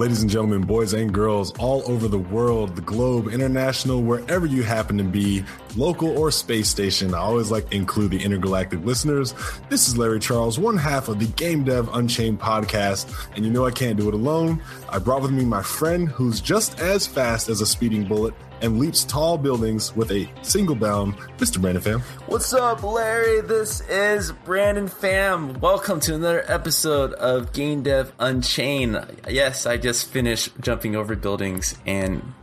Ladies and gentlemen, boys and girls all over the world, the globe, international, wherever you happen to be, local or space station, I always like to include the intergalactic listeners. This is Larry Charles, one half of the Game Dev Unchained podcast. And you know I can't do it alone. I brought with me my friend who's just as fast as a speeding bullet and leaps tall buildings with a single bound, Mr. Brandon Pham. What's up, Larry? This is Brandon Pham. Welcome to another episode of Game Dev Unchained. Yes, I just finished jumping over buildings and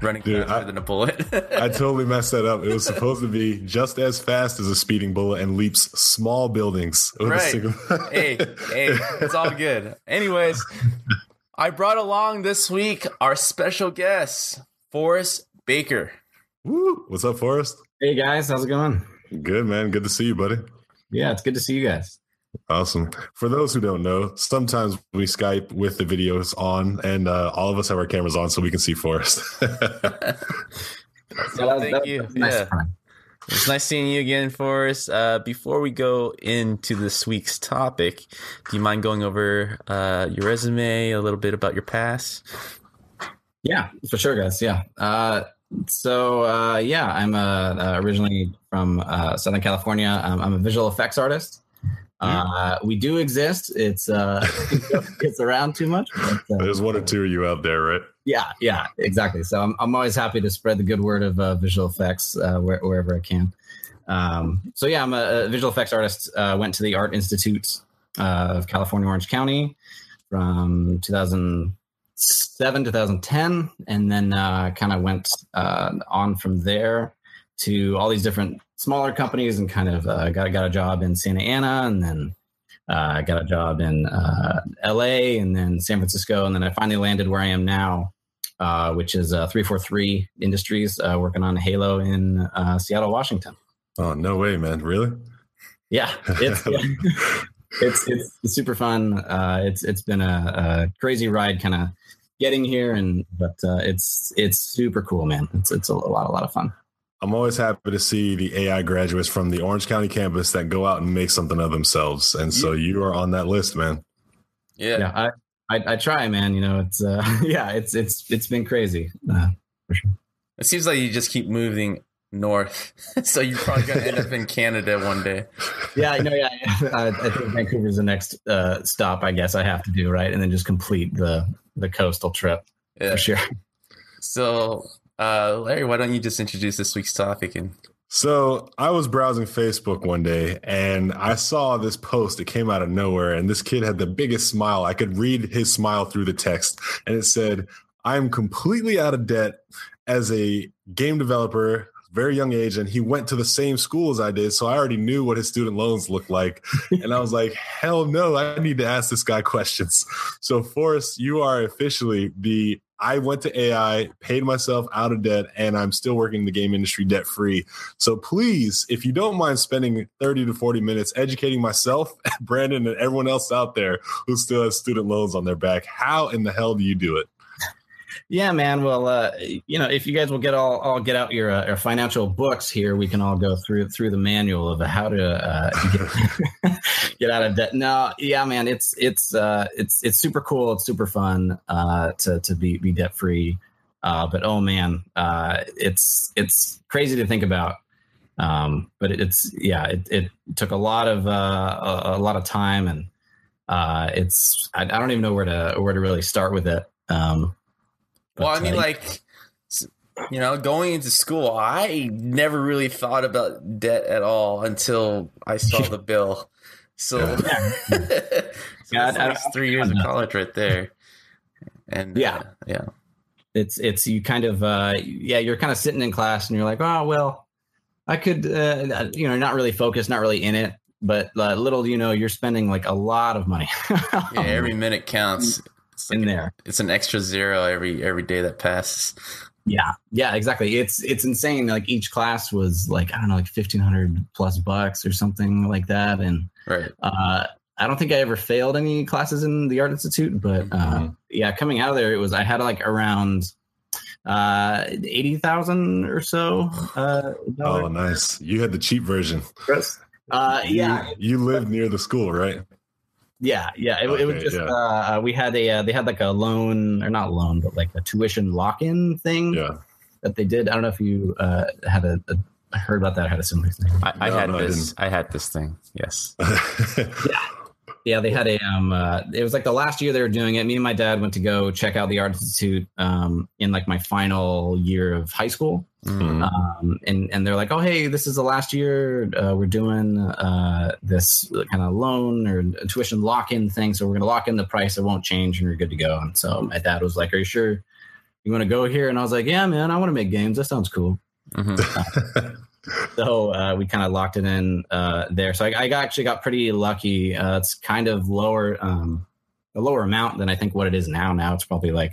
running Dude, faster I- than a bullet. I totally messed that up. It was supposed to be just as fast as a speeding bullet and leaps small buildings. with a right. single- hey, hey, it's all good. Anyways, I brought along this week our special guest, Forrest Baker. Woo! What's up, Forrest? Hey guys, how's it going? Good, man. Good to see you, buddy. Yeah, it's good to see you guys. Awesome. For those who don't know, sometimes we Skype with the videos on, and uh, all of us have our cameras on so we can see Forrest. So thank you. nice Yeah. try. It's nice seeing you again, Forrest. Uh, before we go into this week's topic, do you mind going over uh, your resume, a little bit about your past? Yeah, for sure, guys. Yeah. Uh, so uh, yeah, I'm uh, uh, originally from uh, Southern California. Um, I'm a visual effects artist. Uh, we do exist. It's uh, it's around too much. But, There's one or two of you out there, right? yeah, yeah, exactly. So I'm I'm always happy to spread the good word of uh, visual effects uh, where, wherever I can. Um, so yeah, I'm a, a visual effects artist. Uh, went to the Art Institute of California, Orange County, from 2007 2010, and then uh, kind of went uh, on from there to all these different smaller companies, and kind of uh, got got a job in Santa Ana, and then uh, I got a job in uh, LA and then San Francisco. And then I finally landed where I am now, uh, which is uh, 343 Industries, uh, working on Halo in uh, Seattle, Washington. Oh, no way, man. Really? Yeah, it's, it's, it's, it's super fun. Uh, it's, it's been a, a crazy ride kind of getting here. And, but uh, it's, it's super cool, man. It's, it's a, lot, a lot of fun. I'm always happy to see the AI graduates from the Orange County campus that go out and make something of themselves. And so you are on that list, man. Yeah. Yeah. I, I, I try, man. You know, it's, uh, yeah, it's, it's, it's been crazy. Uh, It seems like you just keep moving north. so you're probably going to end up in Canada one day. yeah, no, yeah. yeah. I, I think Vancouver's the next uh, stop. I guess I have to do right, and then just complete the the coastal trip Yeah. for sure. So, uh, Larry, why don't you just introduce this week's topic? And So I was browsing Facebook one day and I saw this post. It came out of nowhere, and this kid had the biggest smile. I could read his smile through the text, and it said, "I am completely out of debt as a game developer." Very young age, and he went to the same school as I did, so I already knew what his student loans looked like. and I was like, "Hell no! I need to ask this guy questions." So, Forrest, you are officially the I went to AI, paid myself out of debt, and I'm still working in the game industry debt free. So please, if you don't mind spending 30 to 40 minutes educating myself, Brandon, and everyone else out there who still has student loans on their back, how in the hell do you do it? Yeah, man. Well, uh, you know, if you guys will get all, all get out your, uh, your financial books here, we can all go through through the manual of how to uh, get, get out of debt. No, yeah, man. It's it's uh, it's it's super cool. It's super fun uh, to to be be debt free. Uh, but oh man, uh, it's it's crazy to think about. Um, but it, it's yeah, it, it took a lot of uh, a, a lot of time, and uh, it's I, I don't even know where to where to really start with it. Um, well, I but, mean, uh, like, you know, going into school, I never really thought about debt at all until I saw the bill. So, Yeah. so Yeah, that's I- I- like three years of college right there. And Yeah. uh, yeah, it's it's you kind of uh yeah you're kind of sitting in class and you're like oh well i could uh you know not really focused not really in it but uh, little you know, you're spending like a lot of money Yeah, every minute counts. It's like in there. it's an extra zero every every day that passes. Yeah, yeah, exactly. It's it's insane. Like each class was like I don't know, like fifteen hundred plus bucks or something like that, and Right. uh, I don't think I ever failed any classes in the Art Institute, but uh, Mhm. yeah, coming out of there, it was I had like around uh eighty thousand or so. Uh, Oh, nice. You had the cheap version. uh, yeah, You, you lived near the school, right? Yeah, yeah. It, it was just yeah. uh, we had a uh, they had like a loan or not loan, but like a tuition lock in thing Yeah. that they did. I don't know if you uh, had a, a heard about that. or Had a similar thing. I, I No, had no, I this. I, had this thing. Yes. Yeah, they had a um. Uh, it was like the last year they were doing it. Me and my dad went to go check out the art institute um in like my final year of high school. Mm. um, and and they're like, oh hey, this is the last year uh, we're doing uh, this kind of loan or tuition lock in thing, so we're gonna lock in the price, it won't change, and we're good to go. And so my dad was like, are you sure you want to go here? And I was like, yeah, man, I want to make games. That sounds cool. Mhm. So uh, we kind of locked it in uh, there. So I, I actually got pretty lucky. Uh, it's kind of lower, um, a lower amount than I think what it is now. Now it's probably like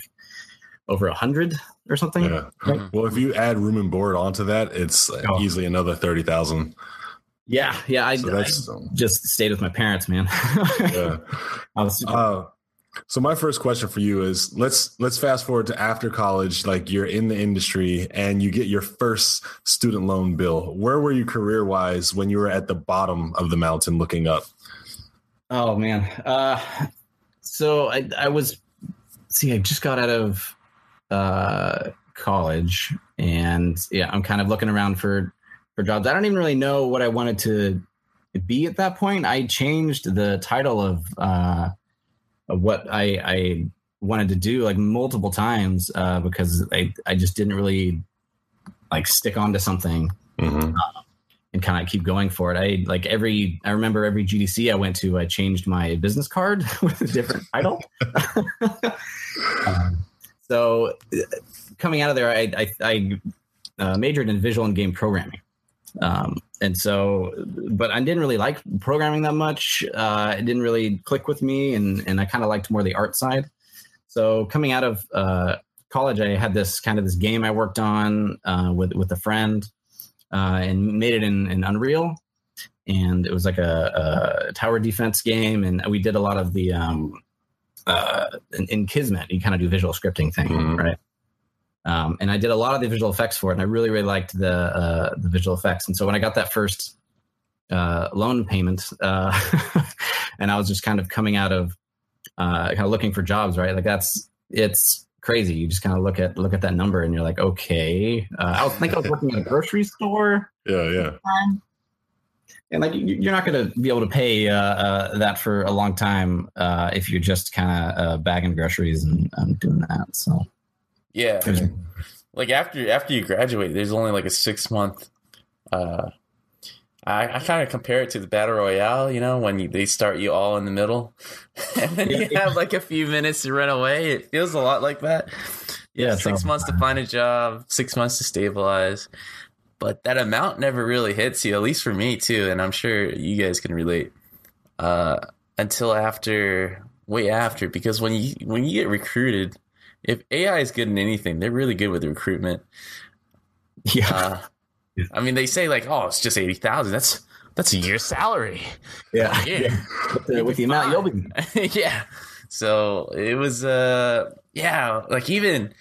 over a hundred or something. yeah. Mhm. Well, if you add room and board onto that, it's Oh. easily another thirty thousand. Yeah, yeah. I, So I just stayed with my parents, man. yeah. I was super Uh, so my first question for you is let's let's fast forward to after college, like you're in the industry and you get your first student loan bill. Where were you career wise when you were at the bottom of the mountain looking up? Oh man. Uh so I I was see I just got out of uh college and yeah, I'm kind of looking around for for jobs. I don't even really know what I wanted to be at that point. I changed the title of uh what I I wanted to do like multiple times uh because I I just didn't really like stick onto something Mhm. and kind of keep going for it. I like every I remember every GDC I went to, I changed my business card with a different title. um, so uh, coming out of there, I I, I uh, majored in visual and game programming. Um, and so, but I didn't really like programming that much. Uh, it didn't really click with me, and and I kind of liked more the art side. So coming out of uh, college, I had this kind of this game I worked on uh, with with a friend, uh, and made it in, in Unreal. And it was like a, a tower defense game, and we did a lot of the um, uh, in, in Kismet. You kind of do visual scripting thing, Mhm. right? Um, and I did a lot of the visual effects for it, and I really, really liked the uh, the visual effects. And so when I got that first uh, loan payment, uh, and I was just kind of coming out of uh, kind of looking for jobs, right? Like that's it's crazy. You just kind of look at look at that number, and you're like, okay. Uh, I was think I was working at a grocery store, Yeah, yeah. and like you- you're not going to be able to pay uh, uh, that for a long time uh, if you're just kind of uh, bagging groceries and um, doing that. So Yeah. Like after after you graduate, there's only like a six month. Uh, I, I kind of compare it to the battle royale. You know, when you, they start you all in the middle, and then you have like a few minutes to run away. It feels a lot like that. Yeah, six months to find a job, six months to stabilize. But that amount never really hits you, at least for me too, and I'm sure you guys can relate. Uh, until after, way after, because when you when you get recruited, if AI is good in anything, they're really good with recruitment. yeah, Uh, I mean, they say like, "Oh, it's just eighty thousand. That's that's a year's salary." yeah, Yeah, With the, with the amount you'll be yeah. So it was, uh, yeah. Like even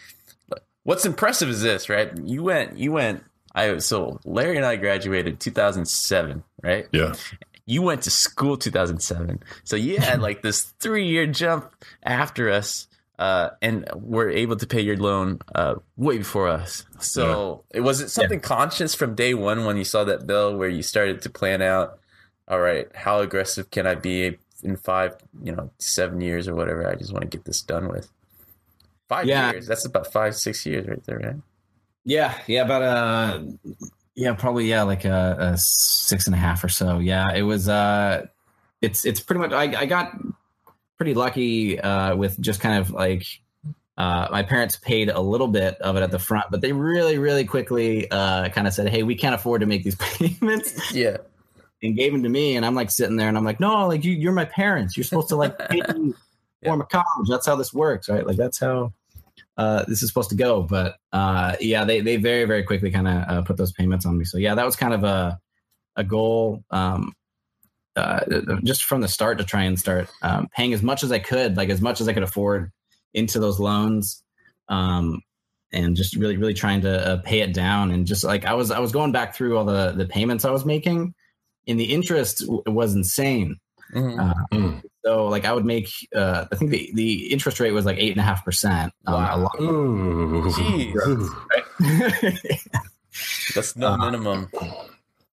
what's impressive is this, right? You went, you went. I so Larry and I graduated two thousand seven, right? Yeah. You went to school 2007. So you had like this three year jump after us, uh, and were able to pay your loan uh, way before us. So it was it something conscious from day one when you saw that bill where you started to plan out, all right, how aggressive can I be in five, you know, seven years or whatever? I just want to get this done with. Five Yeah. years. That's about five, six years right there, right? Yeah, yeah, about uh yeah, probably yeah, like a, a six and a half or so. Yeah, it was uh it's it's pretty much I, I got pretty lucky uh with just kind of like uh my parents paid a little bit of it at the front, but they really, really quickly uh kind of said, Hey, we can't afford to make these payments. Yeah. and gave them to me. And I'm like sitting there and I'm like, no, like you, you're my parents. You're supposed to like pay me Yeah. for my college. That's how this works, right? Like that's how uh, this is supposed to go. But uh, yeah, they they very very quickly kind of uh, put those payments on me. So yeah, that was kind of a a goal. Um, uh, just from the start to try and start um, paying as much as I could, like as much as I could afford into those loans, um, and just really, really trying to uh, pay it down. And just like I was, I was going back through all the the payments I was making, and the interest w- was insane. Mhm. Uh, Mm. so like I would make, uh, I think the the interest rate was like eight and a half percent. Wow. a lot. Jeez. Ooh. That's no Uh,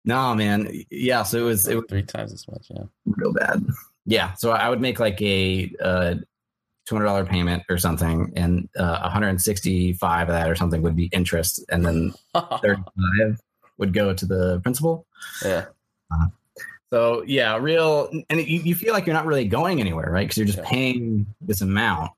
no, man. Yeah. So it was it was Three times as much. Yeah. real bad. Yeah. So I would make like a uh, two hundred dollar payment or something, and uh, one hundred and sixty five of that or something would be interest, and then thirty five would go to the principal. yeah. So yeah, real, and you, you feel like you're not really going anywhere, right? Because you're just Yeah. paying this amount.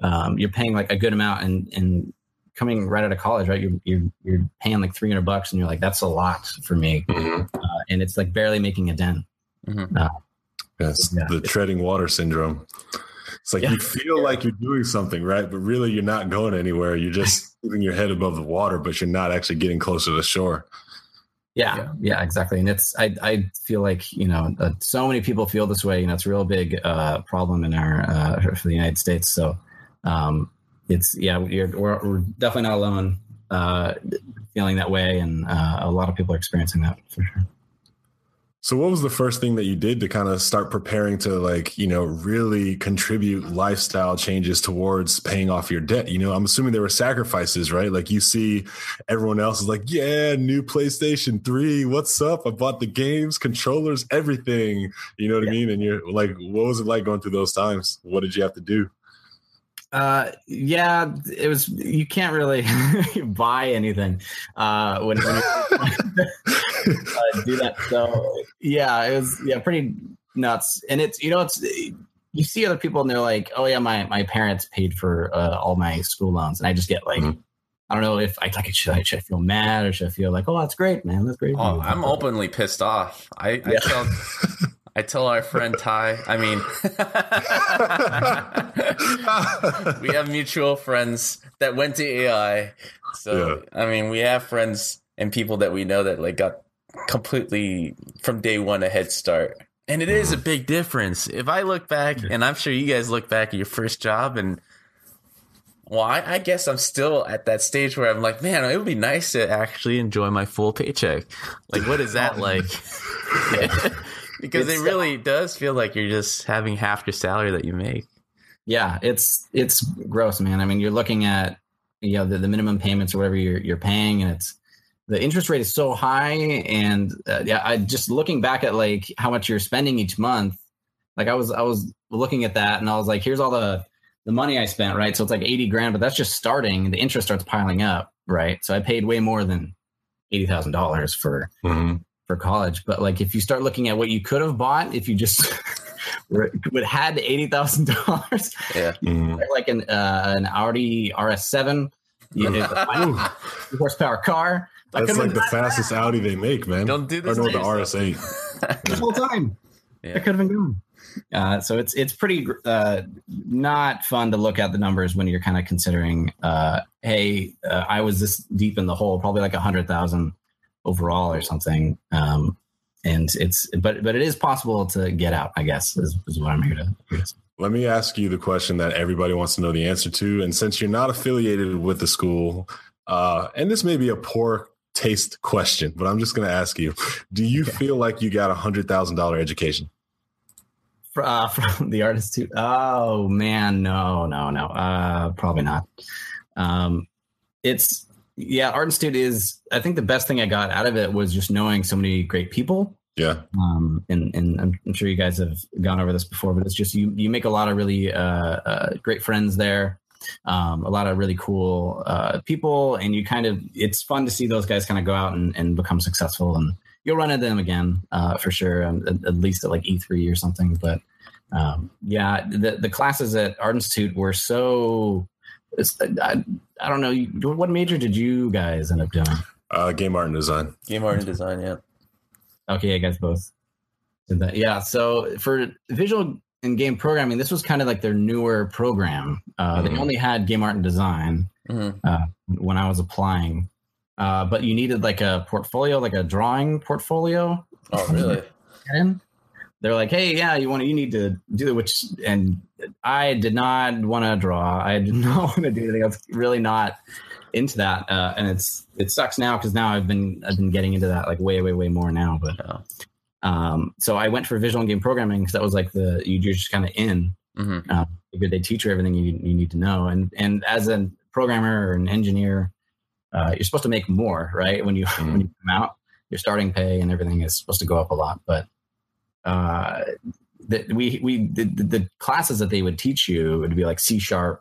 Um, you're paying like a good amount, and and coming right out of college, right? You're you're you're paying like three hundred bucks, and you're like, that's a lot for me, Mhm. uh, and it's like barely making a dent. Mhm. Yes, Yeah. the treading water syndrome. It's like Yeah. you feel like you're doing something, right? But really, you're not going anywhere. You're just keeping your head above the water, but you're not actually getting closer to shore. Yeah, Yeah. yeah, exactly. And it's I I feel like you know uh, so many people feel this way. You know, it's a real big uh, problem in our uh, for the United States. So um, it's yeah, you're, we're, we're definitely not alone uh, feeling that way, and uh, a lot of people are experiencing that for sure. So, what was the first thing that you did to kind of start preparing to, like, you know, really contribute lifestyle changes towards paying off your debt? You know, I'm assuming there were sacrifices, right? Like, you see everyone else is like, yeah, new PlayStation 3. What's up? I bought the games, controllers, everything. You know what I mean? And you're like, what was it like going through those times? What did you have to do? Uh, yeah, it was. You can't really buy anything uh, when, when you uh, do that. So yeah, it was yeah pretty nuts. And it's you know it's you see other people and they're like, oh yeah, my my parents paid for uh, all my school loans, and I just get like. Mhm. I don't know if I like should I, should I feel mad or should I feel like oh that's great man that's great Oh, I'm openly pissed off. I, I Yeah. tell I tell our friend Ty. I mean, we have mutual friends that went to AI. So I mean, we have friends and people that we know that like got completely from day one a head start. And it is a big difference. If I look back, and I'm sure you guys look back at your first job, and well, I, I guess I'm still at that stage where I'm like, man, it would be nice to actually enjoy my full paycheck. Like, what is that like? because It's, it really does feel like you're just having half your salary that you make. yeah it's it's gross man i mean you're looking at you know the, the minimum payments or whatever you're, you're paying and it's the interest rate is so high and uh, yeah i just looking back at like how much you're spending each month like i was i was looking at that and i was like here's all the the money i spent right so it's like 80 grand but that's just starting the interest starts piling up right so i paid way more than $80000 for Mhm. For college but like if you start looking at what you could have bought if you just would had eighty thousand dollars, Yeah. Like an uh, an Audi RS7, you know, horsepower car. That's like the been fastest Audi they make, man. Don't do Or this no, to the. RS8. the whole time. Yeah. I could have been going. Uh, so it's it's pretty uh, not fun to look at the numbers when you're kind of considering, uh, hey, uh, I was this deep in the hole, probably like a hundred thousand overall or something. Um, and it's but but it is possible to get out. I guess is, is what I'm here to. Here to. Let me ask you the question that everybody wants to know the answer to. And since you're not affiliated with the school, uh, and this may be a poor taste question, but I'm just going to ask you Do you feel like you got a $100,000 education? Fr- uh, from the artist too. Oh man, no, no, no. Uh, probably not. Um, it's yeah, Art Institute is. I think the best thing I got out of it was just knowing so many great people. Yeah. Um, and and I'm, I'm sure you guys have gone over this before, but it's just you you make a lot of really uh, uh great friends there. Um, a lot of really cool uh, people, and you kind of it's fun to see those guys kind of go out and, and become successful and you'll run into them again uh, for sure, um, at, at least at like E3 or something. But um, yeah, the the classes at Art Institute were so. It's, I, I don't know. What major did you guys end up doing? Uh, game art and design. Game art and design, yeah. Okay, you guys both That, yeah. So for visual and game programming, this was kind of like their newer program. Uh, Mhm. They only had game art and design Mhm. uh, when I was applying, uh, but you needed like a portfolio, like a drawing portfolio. Oh, really? in. They're like, hey, yeah, you want to, you need to do which, and I did not want to draw. I did not want to do anything. I was really not into that, uh, and it's it sucks now because now I've been I've been getting into that like way way way more now. But Yeah. um, so I went for visual and game programming because that was like the you you're just kind of in. hmm Figured they teach you everything you, you need to know, and and as a programmer or an engineer, uh, you're supposed to make more, right? When you when you come out, your starting pay and everything is supposed to go up a lot. But uh, the, we we the, the, the classes that they would teach you would be like C sharp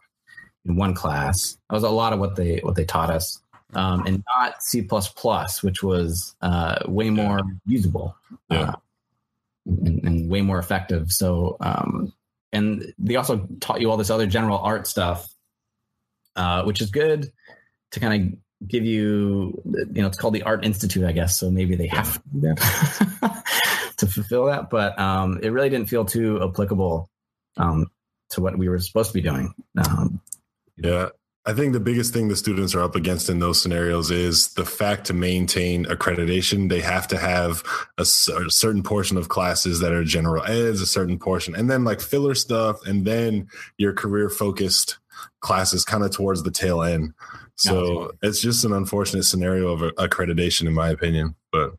in one class. That was a lot of what they what they taught us, um, and not C plus plus, which was uh, way more usable Yeah. uh, and, and way more effective. So. Um, and they also taught you all this other general art stuff, uh, which is good to kind of give you, you know, it's called the Art Institute, I guess. So maybe they have to do that to fulfill that, but um, it really didn't feel too applicable um, to what we were supposed to be doing. Um, Yeah. I think the biggest thing the students are up against in those scenarios is the fact to maintain accreditation, they have to have a, cer- certain portion of classes that are general eds, a certain portion, and then like filler stuff, and then your career focused classes kind of towards the tail end. So it's just an unfortunate scenario of accreditation, in my opinion. But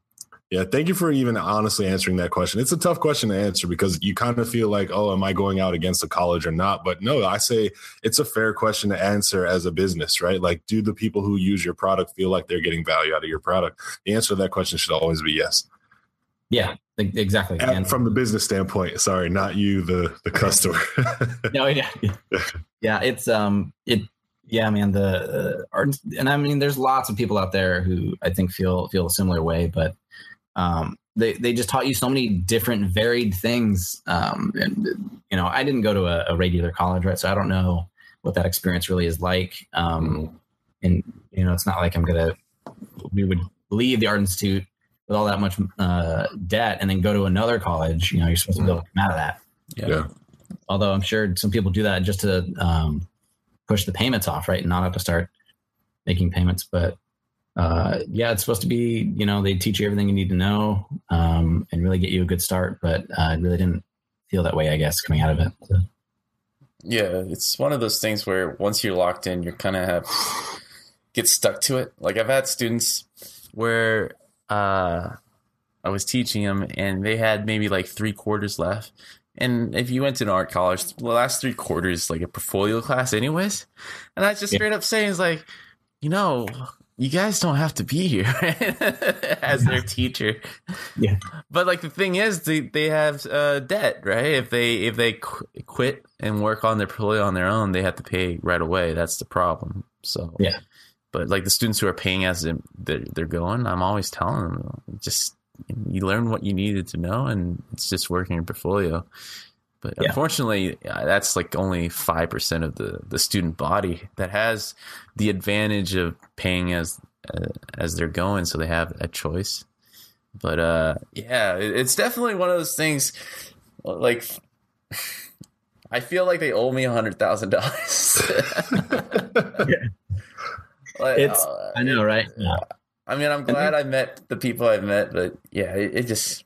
yeah, thank you for even honestly answering that question. It's a tough question to answer because you kind of feel like, oh, am I going out against a college or not? But no, I say it's a fair question to answer as a business, right? Like, do the people who use your product feel like they're getting value out of your product? The answer to that question should always be yes. yeah, exactly. And And- from the business standpoint, sorry, not you, the the customer. no, yeah, yeah. It's um, it, yeah, man. The uh, art, and I mean, there's lots of people out there who I think feel feel a similar way, but um, they they just taught you so many different, varied things. Um, and you know, I didn't go to a, a regular college, right? So I don't know what that experience really is like. Um, and you know, it's not like I'm gonna. We would leave the art institute with all that much uh, debt and then go to another college. You know, you're supposed to be able to come out of that yeah. although I'm sure some people do that just to um, push the payments off, right, and not have to start making payments. But uh, yeah, it's supposed to be, you know, they teach you everything you need to know um, and really get you a good start. But uh, I really didn't feel that way, I guess, coming out of it. So, Yeah, it's one of those things where once you're locked in, you're kind of have get stuck to it. Like I've had students where uh, I was teaching them, and they had maybe like three quarters left. And if you went to an art college, the last three quarters like a portfolio class, anyways. And I just Yeah. straight up saying is like, you know, you guys don't have to be here as their teacher. Yeah. But like the thing is, they they have uh, debt, right? If they if they qu- quit and work on their portfolio on their own, they have to pay right away. That's the problem. So Yeah. But like the students who are paying as they- they're, they're going, I'm always telling them just you learn what you needed to know, and it's just working your portfolio. But Yeah. unfortunately, uh, that's like only five percent of the the student body that has the advantage of paying as uh, as they're going, so they have a choice. But uh, yeah, it's definitely one of those things. Like, I feel like they owe me a hundred thousand dollars. It's- I know, right? Yeah. I mean, I'm glad I met the people I've met, but yeah, it, it just,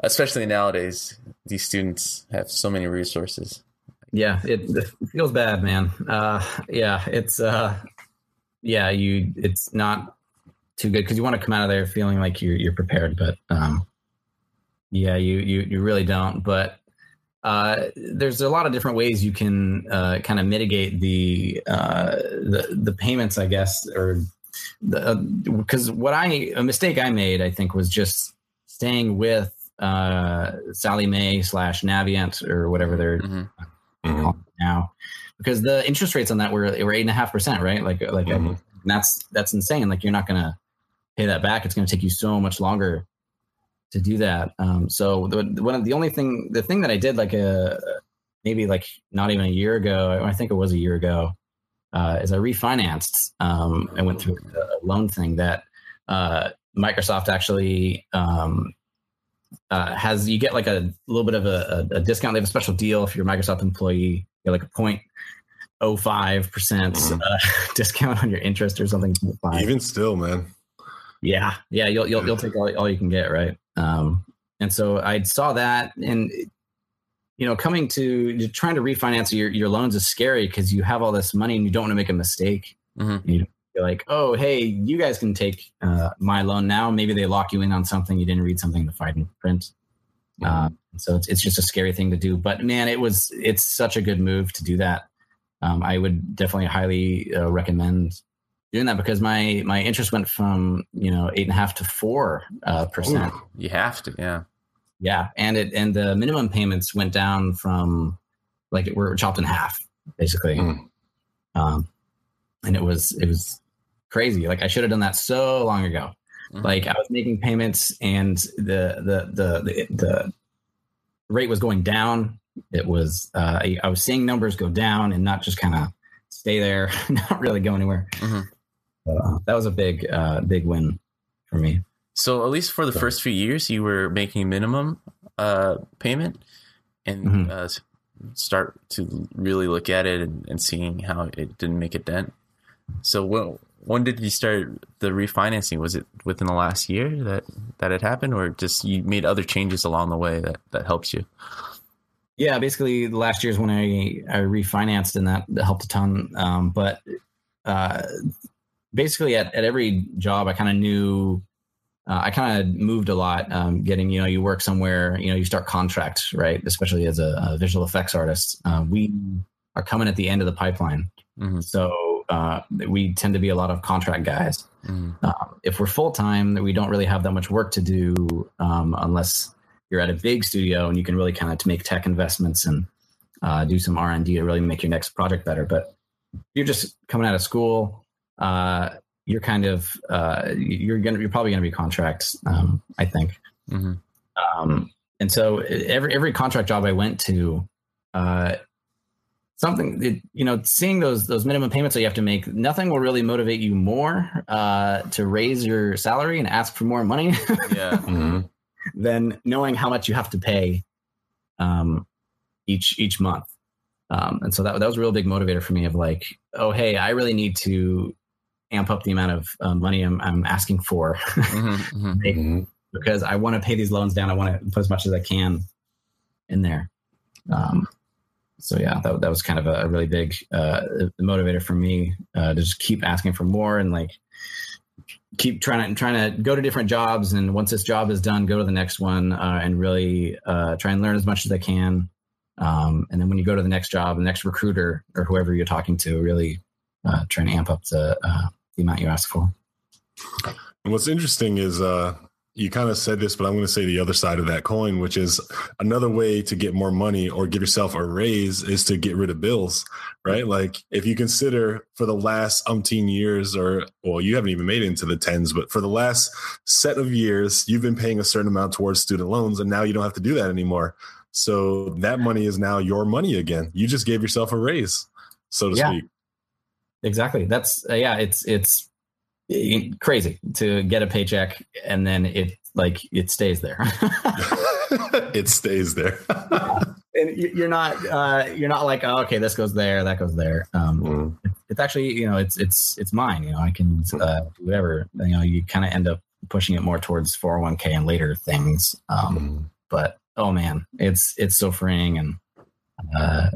especially nowadays, these students have so many resources. Yeah, it, it feels bad, man. Uh, yeah, it's uh, yeah, you. It's not too good because you want to come out of there feeling like you're you're prepared, but um, yeah, you you you really don't. But uh, there's a lot of different ways you can uh, kind of mitigate the uh, the the payments, I guess, or because what I a mistake I made, I think, was just staying with uh, Sallie Mae slash Navient or whatever they're Mhm. Mhm. now because the interest rates on that were were eight and a half percent, right? Like like Mhm. and that's that's insane. Like you're not gonna pay that back. It's gonna take you so much longer to do that. Um, so the one of the only thing the thing that I did like a maybe like not even a year ago, I think it was a year ago, uh, is I refinanced. Um, I went through a loan thing that uh, Microsoft actually um, uh, has you get like a little bit of a, a, discount. They have a special deal if you're a Microsoft employee. You get like a point oh five percent mm-hmm. uh, discount on your interest or something. Even still, man. Yeah, yeah, you'll you'll, you'll take all, all you can get, right? Um, and so I saw that, and you know, coming to trying to refinance your your loans is scary because you have all this money and you don't want to make a mistake. Mm-hmm. You you're like, oh, hey, you guys can take uh, my loan now. Maybe they lock you in on something you didn't read something in the fine print. Uh, so it's, it's just a scary thing to do. But man, it was it's such a good move to do that. Um, I would definitely highly uh, recommend doing that because my my interest went from you know eight and a half to four uh, percent. You have to, yeah, yeah, and it and the minimum payments went down from like it were chopped in half basically. Mm. Um, and it was it was crazy. Like I should have done that so long ago. Mm-hmm. Like I was making payments and the the the the, the rate was going down. It was uh, I, I, was seeing numbers go down and not just kind of stay there, not really go anywhere. Mm-hmm. Uh, that was a big uh, big win for me. So at least for the so. first few years, you were making minimum uh, payment, and mm-hmm. Uh, start to really look at it and, and seeing how it didn't make a dent. So when when did you start the refinancing? Was it within the last year that that had happened, or just you made other changes along the way that that helps you? Yeah, basically, the last year is when I I refinanced, and that, that helped a ton. Um, but uh, basically, at at every job, I kind of knew. Uh, I kind of moved a lot. Um, getting, you know, you work somewhere, you know, you start contracts, right? Especially as a, a visual effects artist, uh, we are coming at the end of the pipeline. Mm-hmm. So uh, we tend to be a lot of contract guys. Mm. Uh, if we're full time, we don't really have that much work to do um, unless you're at a big studio and you can really kind of make tech investments and uh, do some R and D to really make your next project better. But you're just coming out of school. Uh, you're kind of uh, you're gonna you're probably gonna be contracts. Um, I think. Mm-hmm. Um, and so every every contract job I went to, uh, something that, you know seeing those those minimum payments that you have to make nothing will really motivate you more uh, to raise your salary and ask for more money yeah mm-hmm. than knowing how much you have to pay um, each each month um, and so that, that was a real big motivator for me of like oh hey i really need to amp up the amount of uh, money I'm, I'm asking for mm-hmm, mm-hmm. mm-hmm. because i want to pay these loans down i want to put as much as i can in there um, so yeah, that, that was kind of a, really big uh, motivator for me uh, to just keep asking for more and like keep trying to trying to go to different jobs. And once this job is done, go to the next one uh, and really uh, try and learn as much as I can. Um, and then when you go to the next job, the next recruiter or whoever you're talking to, really uh, try and amp up the uh, the amount you ask for. And what's interesting is you kind of said this, but I'm going to say the other side of that coin, which is another way to get more money or give yourself a raise is to get rid of bills, right? Like if you consider for the last umpteen years, or well, you haven't even made it into the tens, but for the last set of years, you've been paying a certain amount towards student loans, and now you don't have to do that anymore. So that money is now your money again. You just gave yourself a raise, so to yeah. speak. Exactly. That's uh, yeah. It's it's crazy to get a paycheck and then it like it stays there. it stays there. and you're not uh, you're not like oh, okay this goes there that goes there. Um, mm. It's actually you know it's it's it's mine. You know I can uh, whatever. You know you kind of end up pushing it more towards 401k and later things. Um, mm. But oh man, it's it's so freeing and uh,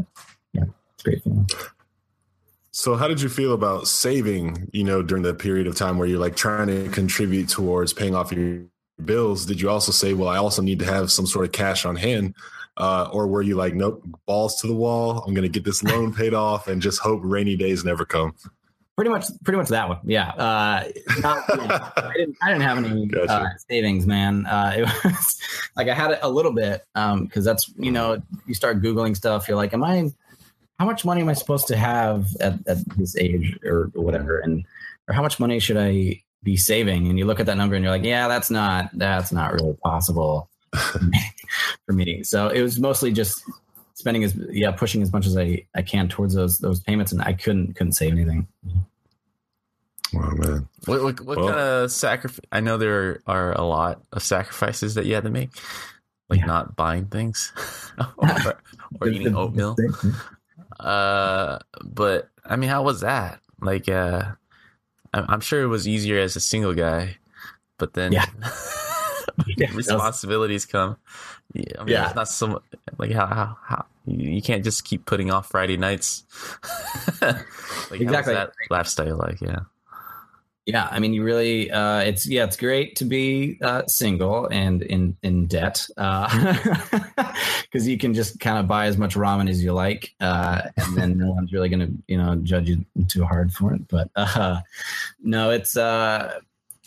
yeah, it's great feeling. So how did you feel about saving, you know, during the period of time where you're like trying to contribute towards paying off your bills? Did you also say, well, I also need to have some sort of cash on hand? Uh, or were you like, nope, balls to the wall. I'm going to get this loan paid off and just hope rainy days never come. Pretty much, pretty much that one. Yeah. Uh, not, yeah. I, didn't, I didn't have any gotcha. uh, savings, man. Uh, it was like I had it a little bit because um, that's you know you start googling stuff. You're like, am I how much money am I supposed to have at, at this age or, whatever? And or how much money should I be saving? And you look at that number and you're like, yeah, that's not that's not really possible for me. So it was mostly just spending as yeah, pushing as much as I, I can towards those those payments and I couldn't couldn't save anything. Wow, man. What what, what Well- kind of sacrifice? I know there are a lot of sacrifices that you had to make, like Yeah. not buying things or, or eating oatmeal. Uh, but I mean, how was that? Like, uh, I'm, sure it was easier as a single guy, but then Yeah. Yeah, that was- responsibilities come. Yeah, I mean, Yeah. it's not so like how how, how you can't just keep putting off Friday nights. like, Exactly. Exactly. that lifestyle like? Yeah. Yeah, I mean, you really, uh, it's yeah, it's great to be uh, single and in in debt because you can just kind of buy as much ramen as you like, uh, and then no one's really going to you know judge you too hard for it. But uh, no, it's uh,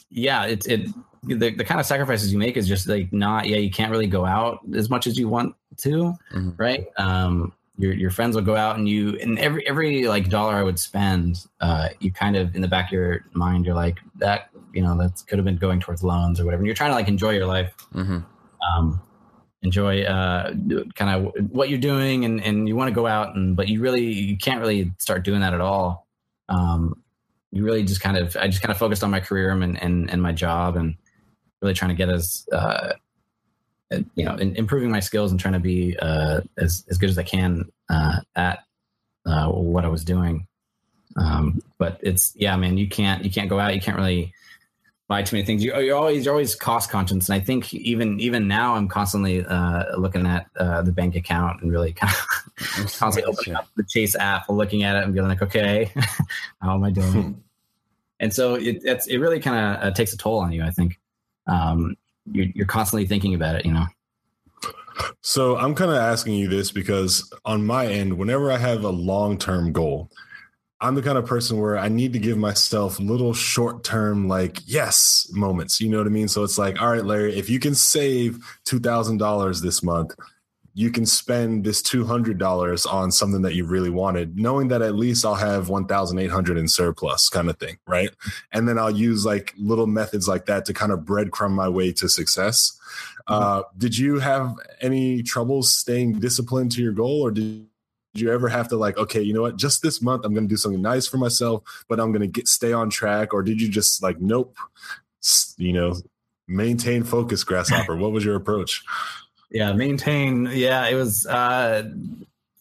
yeah, it's it the the kind of sacrifices you make is just like not yeah, you can't really go out as much as you want to, Mhm. right? Um, your your friends will go out and you and every every like dollar I would spend, uh, you kind of in the back of your mind you're like that you know that could have been going towards loans or whatever. And you're trying to like enjoy your life, hmm um, enjoy uh, kind of what you're doing, and and you want to go out and but you really you can't really start doing that at all. Um, you really just kind of I just kind of focused on my career and and and my job and really trying to get as uh, you know in, improving my skills and trying to be uh, as as good as I can uh, at uh, what I was doing. Um, but it's yeah, man, you can't you can't go out. You can't really buy too many things. You, you're always you're always cost conscious, and I think even even now I'm constantly uh, looking at uh, the bank account and really kind of constantly opening up the Chase app, looking at it, and being like, okay, how am I doing? and so it it really kind of uh, takes a toll on you. I think um, you're, you're constantly thinking about it. You know. So I'm kind of asking you this because on my end, whenever I have a long term goal, I'm the kind of person where I need to give myself little short term, like, yes moments. You know what I mean? So it's like, all right, Larry, if you can save $2,000 this month, you can spend this $200 on something that you really wanted, knowing that at least I'll have 1,800 in surplus kind of thing. Right. And then I'll use like little methods like that to kind of breadcrumb my way to success. Uh, did you have any troubles staying disciplined to your goal, or did you ever have to like, okay, you know what, just this month I'm going to do something nice for myself, but I'm going to get stay on track, or did you just like, nope, you know, maintain focus, grasshopper? what was your approach? Yeah maintain yeah it was uh,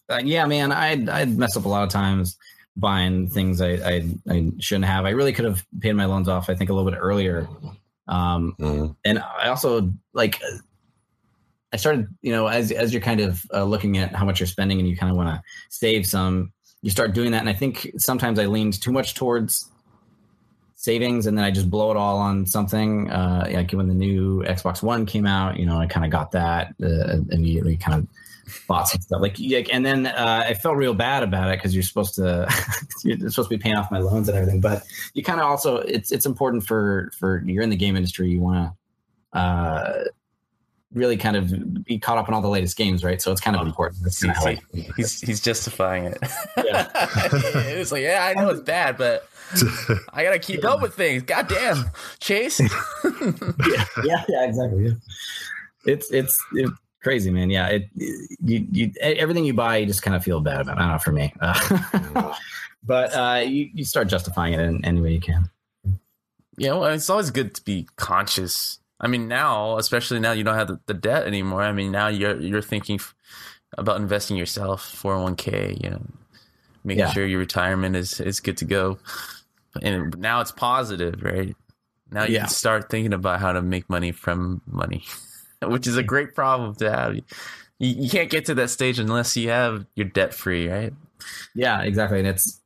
uh yeah man i'd i'd mess up a lot of times buying things I, I i shouldn't have. I really could have paid my loans off i think a little bit earlier. Um and i also like i started you know as as you're kind of uh, looking at how much you're spending and you kind of want to save some you start doing that. And i think sometimes i leaned too much towards savings and then i just blow it all on something. Uh like when the new xbox one came out you know i kind of got that uh, immediately kind of bought some stuff. Like, like and then uh, i felt real bad about it because you're supposed to you're supposed to be paying off my loans and everything but you kind of also it's it's important for for you're in the game industry you want to uh really kind of be caught up in all the latest games right so it's kind of important that's kind of how I see, he's he's justifying it. Yeah. it's like, yeah, I know it's bad, but I gotta keep up with things. God damn, Chase. yeah, yeah, yeah, exactly. Yeah. It's it's it's crazy, man. Yeah, it you you everything you buy, you just kind of feel bad about. It. I don't know for me, uh, but uh, you you start justifying it in any way you can. Yeah, well, it's always good to be conscious. I mean, now, especially now, you don't have the, the debt anymore. I mean, now you're you're thinking f- about investing yourself, four hundred one k. You know, making Yeah. sure your retirement is is good to go. And now it's positive, right? Now you Yeah. can start thinking about how to make money from money, which is a great problem to have. You, you can't get to that stage unless you have you're debt free, right? Yeah, exactly. And it's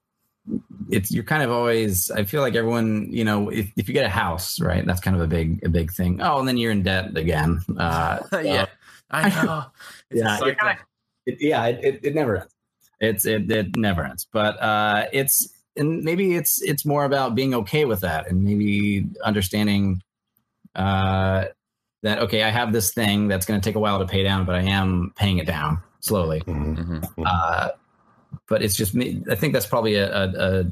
it's you're kind of always. I feel like everyone, you know, if, if you get a house, right, that's kind of a big a big thing. Oh, and then you're in debt again. Uh, so- yeah, I know. It's Yeah, you're kinda- it, yeah, it, it, it never ends. It's it, it never ends. But uh, it's and maybe it's it's more about being okay with that and maybe understanding uh, that okay, I have this thing that's going to take a while to pay down, but I am paying it down slowly. Mhm. Mhm. Uh, but it's just me. I think that's probably a, a,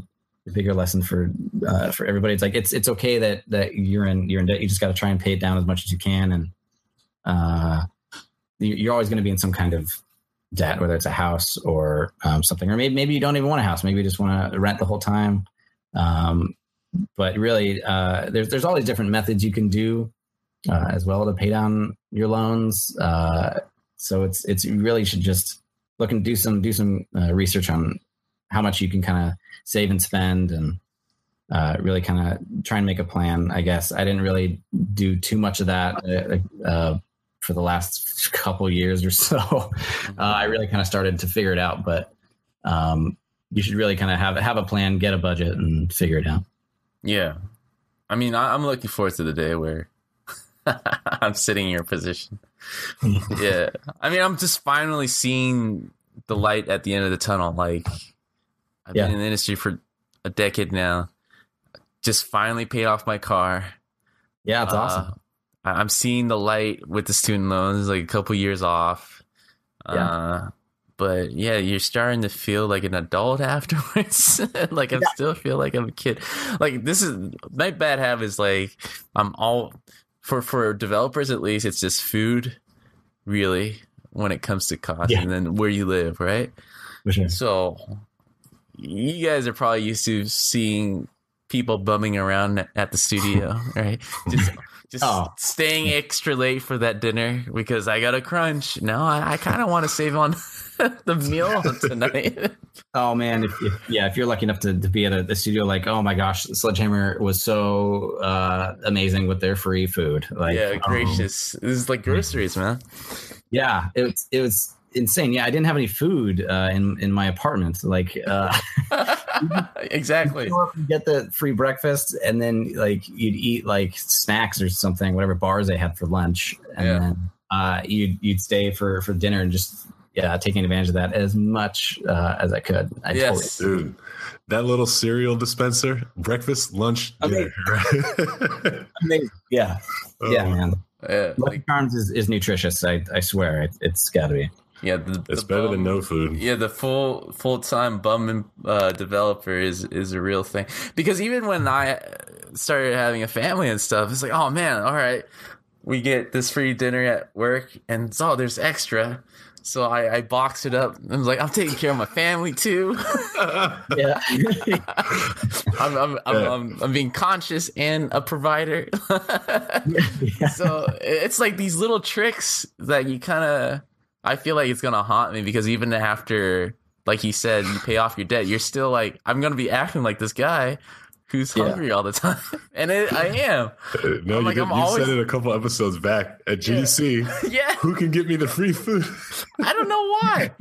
a bigger lesson for uh, for everybody. It's like it's it's okay that that you're in you're in debt. You just got to try and pay it down as much as you can, and uh, you- you're always going to be in some kind of debt, whether it's a house or um, something, or maybe maybe you don't even want a house. Maybe you just want to rent the whole time. Um, but really, uh, there's there's all these different methods you can do uh, as well to pay down your loans. Uh, so it's it's really should just look and do some do some uh, research on how much you can kind of save and spend and uh, really kind of try and make a plan. I guess I didn't really do too much of that uh, uh, for the last couple years or so. Uh, I really kind of started to figure it out, but um, you should really kind of have have a plan, get a budget, and figure it out. Yeah, I mean, I, I'm looking forward to the day where I'm sitting in your position. Yeah, I mean, I'm just finally seeing the light at the end of the tunnel. Like, I've Yeah. been in the industry for a decade now. Just finally paid off my car. Yeah, it's Uh, awesome. I'm seeing the light with the student loans, like a couple years off. Yeah. Uh, but yeah, you're starting to feel like an adult afterwards. like I still feel like I'm a kid. Like this is my bad habit is like I'm all for for developers at least. It's just food, really, when it comes to cost, Yeah. and then where you live, right? Sure. So you guys are probably used to seeing people bumming around at the studio, right? Just just Oh. staying extra late for that dinner because I got a crunch. No, I, I kind of want to save on the meal tonight. Oh man, if, if, yeah, if you're lucky enough to, to be at a, a studio like, oh my gosh, Sledgehammer was so uh, amazing with their free food. Like, yeah, um, gracious. This is like groceries, man. yeah, it was it was insane. Yeah, I didn't have any food uh, in in my apartment. Like, uh, exactly. get the free breakfast, and then like you'd eat like snacks or something, whatever bars they had for lunch, and Yeah. then uh, you'd you'd stay for for dinner and just yeah, taking advantage of that as much uh, as I could. I Yes. Dude, that little cereal dispenser, breakfast, lunch, dinner. totally amazing. Yeah, yeah, Oh, man. Yeah, Lucky like, Charms is, is nutritious. I, I swear it, it's got to be. yeah. The, It's the better bum- than no food. Yeah, the full full time bum uh, developer is is a real thing. Because even when I started having a family and stuff, it's like, oh man, all right, we get this free dinner at work, and so there's extra. So I, I box it up. I was like, I'm taking care of my family too. Yeah. I'm, I'm, I'm, Yeah. I'm, I'm being conscious and a provider. so it's like these little tricks that you kind of i feel like it's gonna haunt me because even after like he said you pay off your debt you're still like i'm gonna be acting like this guy who's Yeah. hungry all the time and it, i am Uh, No, I'm you, like, did, I'm you always- said it a couple episodes back at GDC. yeah Who can get me the free food? i don't know why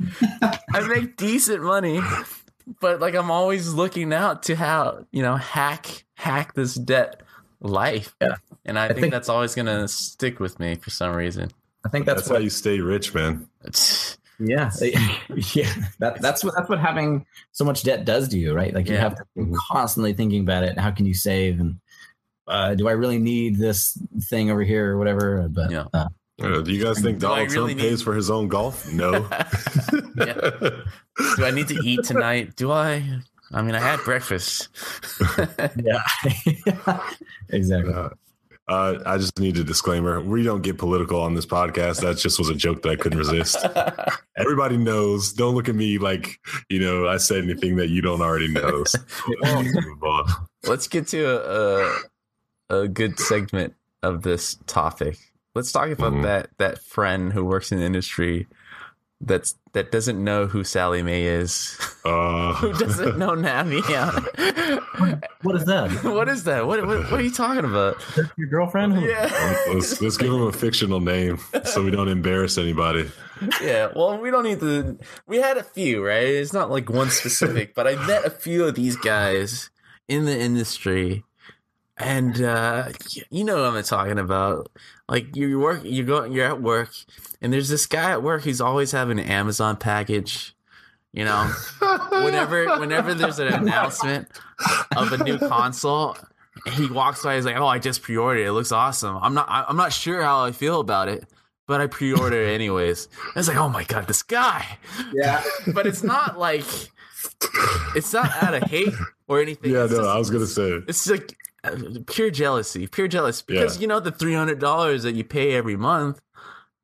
i make decent money but like i'm always looking out to how you know hack hack this debt life Yeah. and i, think, think- that's always gonna stick with me for some reason I think that's, That's what. how you stay rich, man. It's- Yeah, yeah. That, that's what that's what having so much debt does to you, right? Like you have to be constantly thinking about it. How can you save? And uh, do I really need this thing over here or whatever? But Yeah. uh, Uh, do you guys think Donald really Trump need- pays for his own golf? No. do I need to eat tonight? Do I? I mean, I had breakfast. yeah, exactly. Uh, uh, I just need a disclaimer. We don't get political on this podcast. That just was a joke that I couldn't resist. Everybody knows. Don't look at me like, you know, I said anything that you don't already know. So, let's. Let's get to a, a a good segment of this topic. Let's talk about Mhm. that that friend who works in the industry that's that doesn't know who Sallie Mae is. Uh, who doesn't know Navient? What is that? what is that? What, what what are you talking about? Your girlfriend? Yeah. let's, let's give him a fictional name so we don't embarrass anybody. yeah, well, we don't need to. We had a few, right? It's not like one specific, but I met a few of these guys in the industry, and uh, you know what I'm talking about. Like you work, you go, you're at work, and there's this guy at work who's always having an Amazon package. You know, whenever whenever there's an announcement of a new console, he walks by. He's like, "Oh, I just pre-ordered. it. It looks awesome. I'm not. I'm not sure how I feel about it." But I pre-ordered it anyways. I was like, "Oh my god, this guy!" Yeah. But it's not like it's not out of hate or anything. Yeah, It's no, just- I was gonna say. it's like uh, pure jealousy, pure jealous. Because Yeah. you know the three hundred dollars that you pay every month.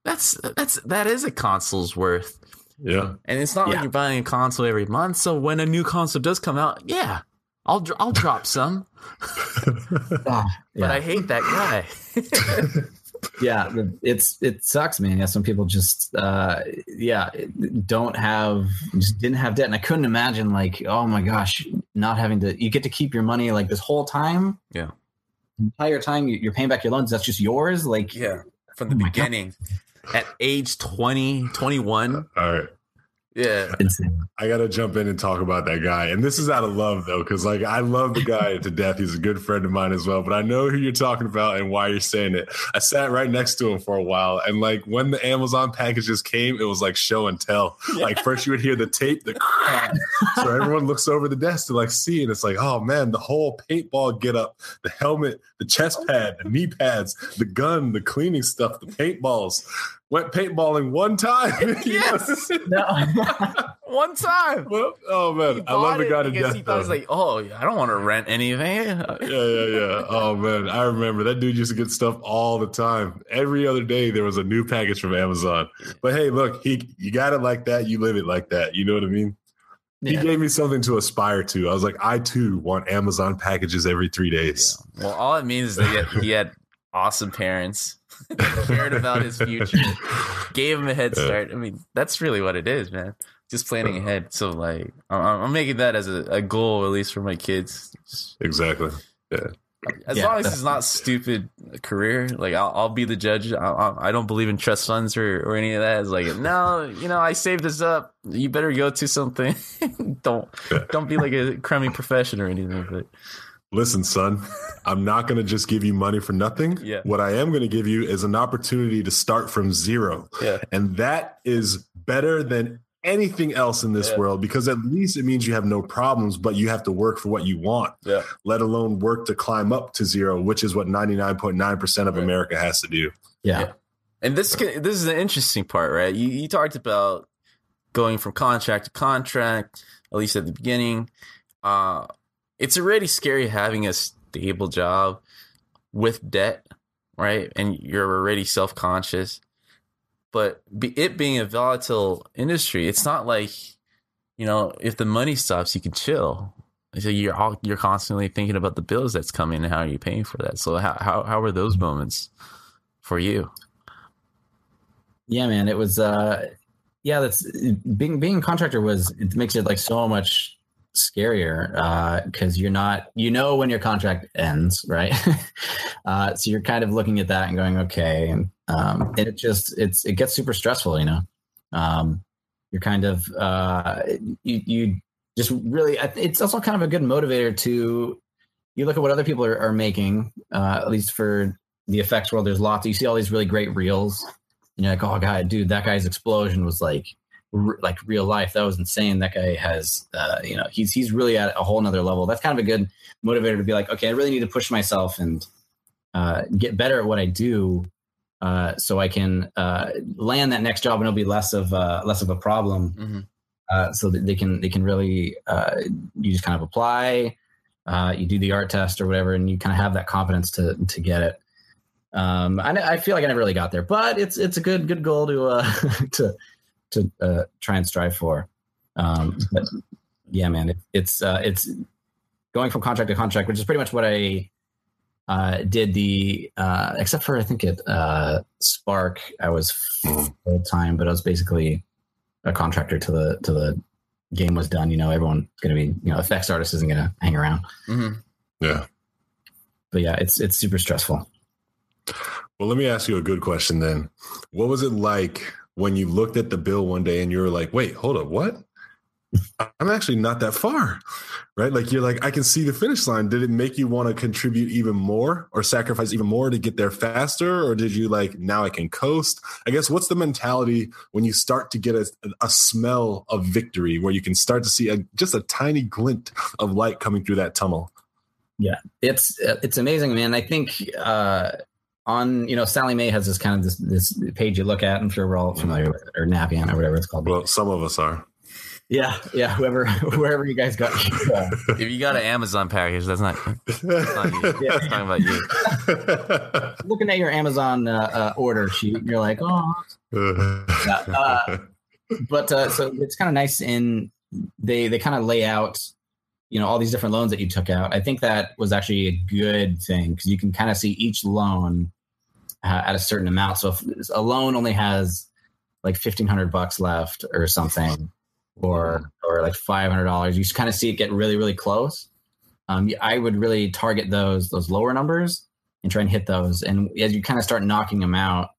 That's that's that is a console's worth. Yeah, And it's not like you're buying a console every month. So when a new console does come out, yeah, I'll I'll drop some, Ah, but I hate that guy. yeah it's it sucks man yeah some people just uh yeah don't have just didn't have debt and i couldn't imagine like oh my gosh not having to you get to keep your money like this whole time Yeah. entire time you- you're paying back your loans that's just yours like yeah, from the Oh beginning. At age 20, 21. All right. Yeah. I gotta jump in and talk about that guy, and this is out of love though, because like I love the guy to death. He's a good friend of mine as well. But I know who you're talking about and why you're saying it. I sat right next to him for a while, and like when the Amazon packages came, it was like show and tell. Like first you would hear the tape, the crack. so everyone looks over the desk to like see, and it's like, oh man, the whole paintball get up, the helmet, the chest pad, the knee pads, the gun, the cleaning stuff, the paintballs. Went paintballing one time. Yes. One time. Well, oh man, He I love the guy to because death. He thought it was like, oh, I don't want to rent anything. yeah, yeah, yeah. Oh man, I remember that dude used to get stuff all the time. Every other day there was a new package from Amazon. But hey, look, he you got it like that, you live it like that. You know what I mean? He gave me something to aspire to. I was like, I too want Amazon packages every three days. Well, all it means is that he had awesome parents, cared about his future, gave him a head start. I mean, that's really what it is, man. Just planning uh-huh. ahead. So, like, I'm, I'm making that as a, a goal, at least for my kids. Just- Exactly. Yeah. As Yeah, long as it's not stupid career, like I'll, I'll be the judge. I, I, I don't believe in trust funds or, or any of that. It's like, no, you know, I saved this up. You better go to something. don't don't be like a crummy profession or anything. But Listen, son, I'm not going to just give you money for nothing. Yeah. What I am going to give you is an opportunity to start from zero. yeah, And that is better than anything else in this Yeah. world because at least it means you have no problems, but you have to work for what you want, yeah. let alone work to climb up to zero, which is what 99.9% of Right. America has to do. yeah Yeah. And this can- this is an interesting part, right? You you talked about going from contract to contract, at least at the beginning. Uh, it's already scary having a stable job with debt, right? And you're already self conscious. But it being a volatile industry, it's not like you know if the money stops, you can chill. So you're all, you're constantly thinking about the bills that's coming and how are you paying for that. So how how how were those moments for you? Yeah, man, it was. uh Yeah, that's being being a contractor was. It makes it like so much scarier because you're not. You know when your contract ends, right? uh, so you're kind of looking at that and going, okay, and um, and it just it's it gets super stressful, you know. Um, you're kind of uh, you you just really. It's also kind of a good motivator to. You look at what other people are, are making, uh, at least for the effects world. There's lots. You see all these really great reels and you're like, oh god, dude, that guy's explosion was like, r- like real life. That was insane. That guy has, uh, you know, he's he's really at a whole nother level. That's kind of a good motivator to be like, okay, I really need to push myself and uh, get better at what I do, uh, so I can uh, land that next job and it'll be less of uh, less of a problem. Mm-hmm. Uh, so that they can they can really uh, you just kind of apply, uh, you do the art test or whatever, and you kind of have that confidence to to get it. Um, I, I feel like I never really got there, but it's it's a good good goal to uh, to to uh, try and strive for. Um, but yeah, man, it, it's uh, it's going from contract to contract, which is pretty much what I uh, did. The uh, except for I think at uh, Spark, I was full time, but I was basically a contractor to the to the game was done. You know, everyone's going to be you know effects artist isn't going to hang around. Mm-hmm. Yeah. But yeah, it's it's super stressful. Well, let me ask you a good question then. What was it like when you looked at the bill one day and you were like, wait, hold up, what? I'm actually not that far, right? Like you're like, I can see the finish line. Did it make you want to contribute even more or sacrifice even more to get there faster? Or did you like, now I can coast? I guess what's the mentality when you start to get a, a smell of victory where you can start to see a, just a tiny glint of light coming through that tunnel? Yeah, it's it's amazing, man. I think uh, on you know Sallie Mae has this kind of this this page you look at. I'm sure we're all familiar with it, or Napian or whatever it's called. Well, some of us are. yeah, yeah. Whoever wherever you guys got. Uh, If you got an Amazon package, that's not, that's not you. Yeah. That's talking about you. looking at your Amazon uh, uh, order sheet, you're like, oh. Uh, but uh, so it's kind of nice in they they kind of lay out you know all these different loans that you took out. I think that was actually a good thing because you can kind of see each loan uh, at a certain amount. So if a loan only has like fifteen hundred bucks left or something, or or like five hundred dollars, you kind of see it get really really close. Um, I would really target those those lower numbers and try and hit those. And as you kind of start knocking them out,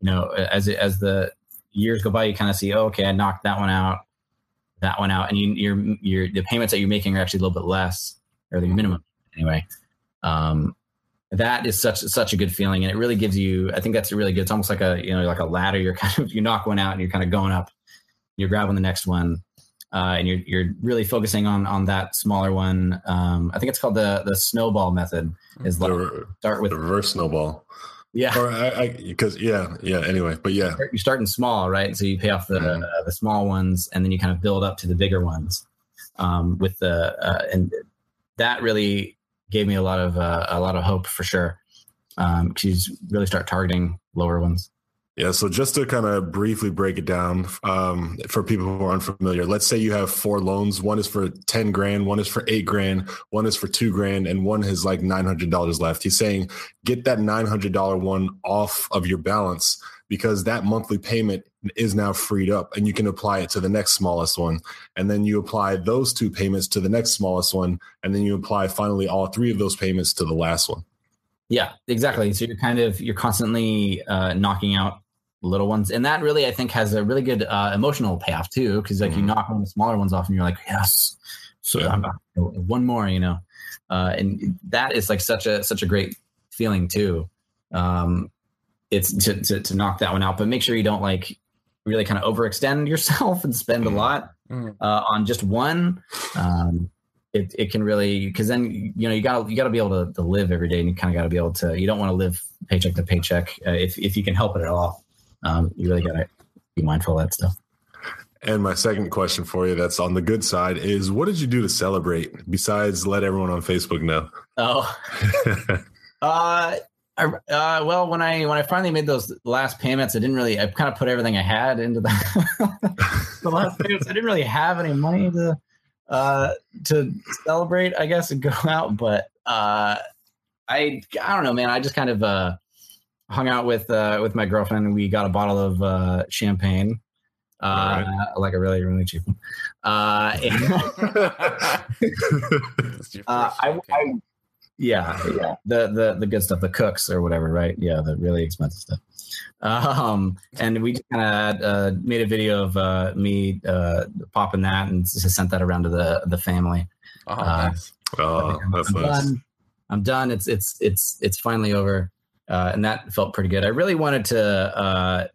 you know, as as the years go by, you kind of see, oh, okay, I knocked that one out, that one out, and you, your your the payments that you're making are actually a little bit less, or the minimum anyway. Um, that is such such a good feeling, and it really gives you. I think that's really good. It's almost like a you know like a ladder. You're kind of you knock one out, and you're kind of going up. You're grabbing the next one, uh, and you're you're really focusing on on that smaller one. Um, I think it's called the the snowball method. Is like The, start with the reverse snowball. Yeah. Or I, because yeah, yeah. Anyway, but yeah, You're starting small, right? So you pay off the Mhm. uh, the small ones, and then you kind of build up to the bigger ones. Um, with the uh, and that really gave me a lot of uh, a lot of hope for sure. Um, you really start targeting lower ones. Yeah, so just to kind of briefly break it down um, for people who are unfamiliar, let's say you have four loans. One is for 10 grand, one is for eight grand, one is for two grand, and one has like $900 left. He's saying get that $900 one off of your balance because that monthly payment is now freed up and you can apply it to the next smallest one. And then you apply those two payments to the next smallest one. And then you apply finally all three of those payments to the last one. Yeah, exactly. So you're kind of you're constantly uh, knocking out little ones, and that really I think has a really good uh, emotional payoff too, because like you Mhm. knock one of the smaller ones off, and you're like, yes, so. One more, you know, uh, and that is like such a such a great feeling too. Um, it's to, to to knock that one out, but make sure you don't like really kind of overextend yourself and spend a Mhm. lot Mm. uh, on just one, um, it, it can really because then you know you got to you got to be able to, to live every day, and you kind of got to be able to. You don't want to live paycheck to paycheck uh, if if you can help it at all. Um, you really got to be mindful of that stuff. And my second question for you, that's on the good side, is what did you do to celebrate besides let everyone on Facebook know? Oh, uh, I, uh, well, when I when I finally made those last payments, I didn't really. I kind of put everything I had into the the last payments. I didn't really have any money to uh to celebrate, I guess, and go out. But uh, I I don't know, man. I just kind of uh hung out with uh with my girlfriend. We got a bottle of uh champagne. Uh, like a really, really cheap one. Uh, and- Uh, I. I, yeah, yeah, the the the good stuff, the Cook's or whatever, right? Yeah, the really expensive stuff. Um, and we just kind of uh, made a video of uh, me uh, popping that and just sent that around to the the family. Oh, uh, nice. oh, that's I'm nice. done. I'm done. It's it's it's it's finally over, uh, and that felt pretty good. I really wanted to, uh,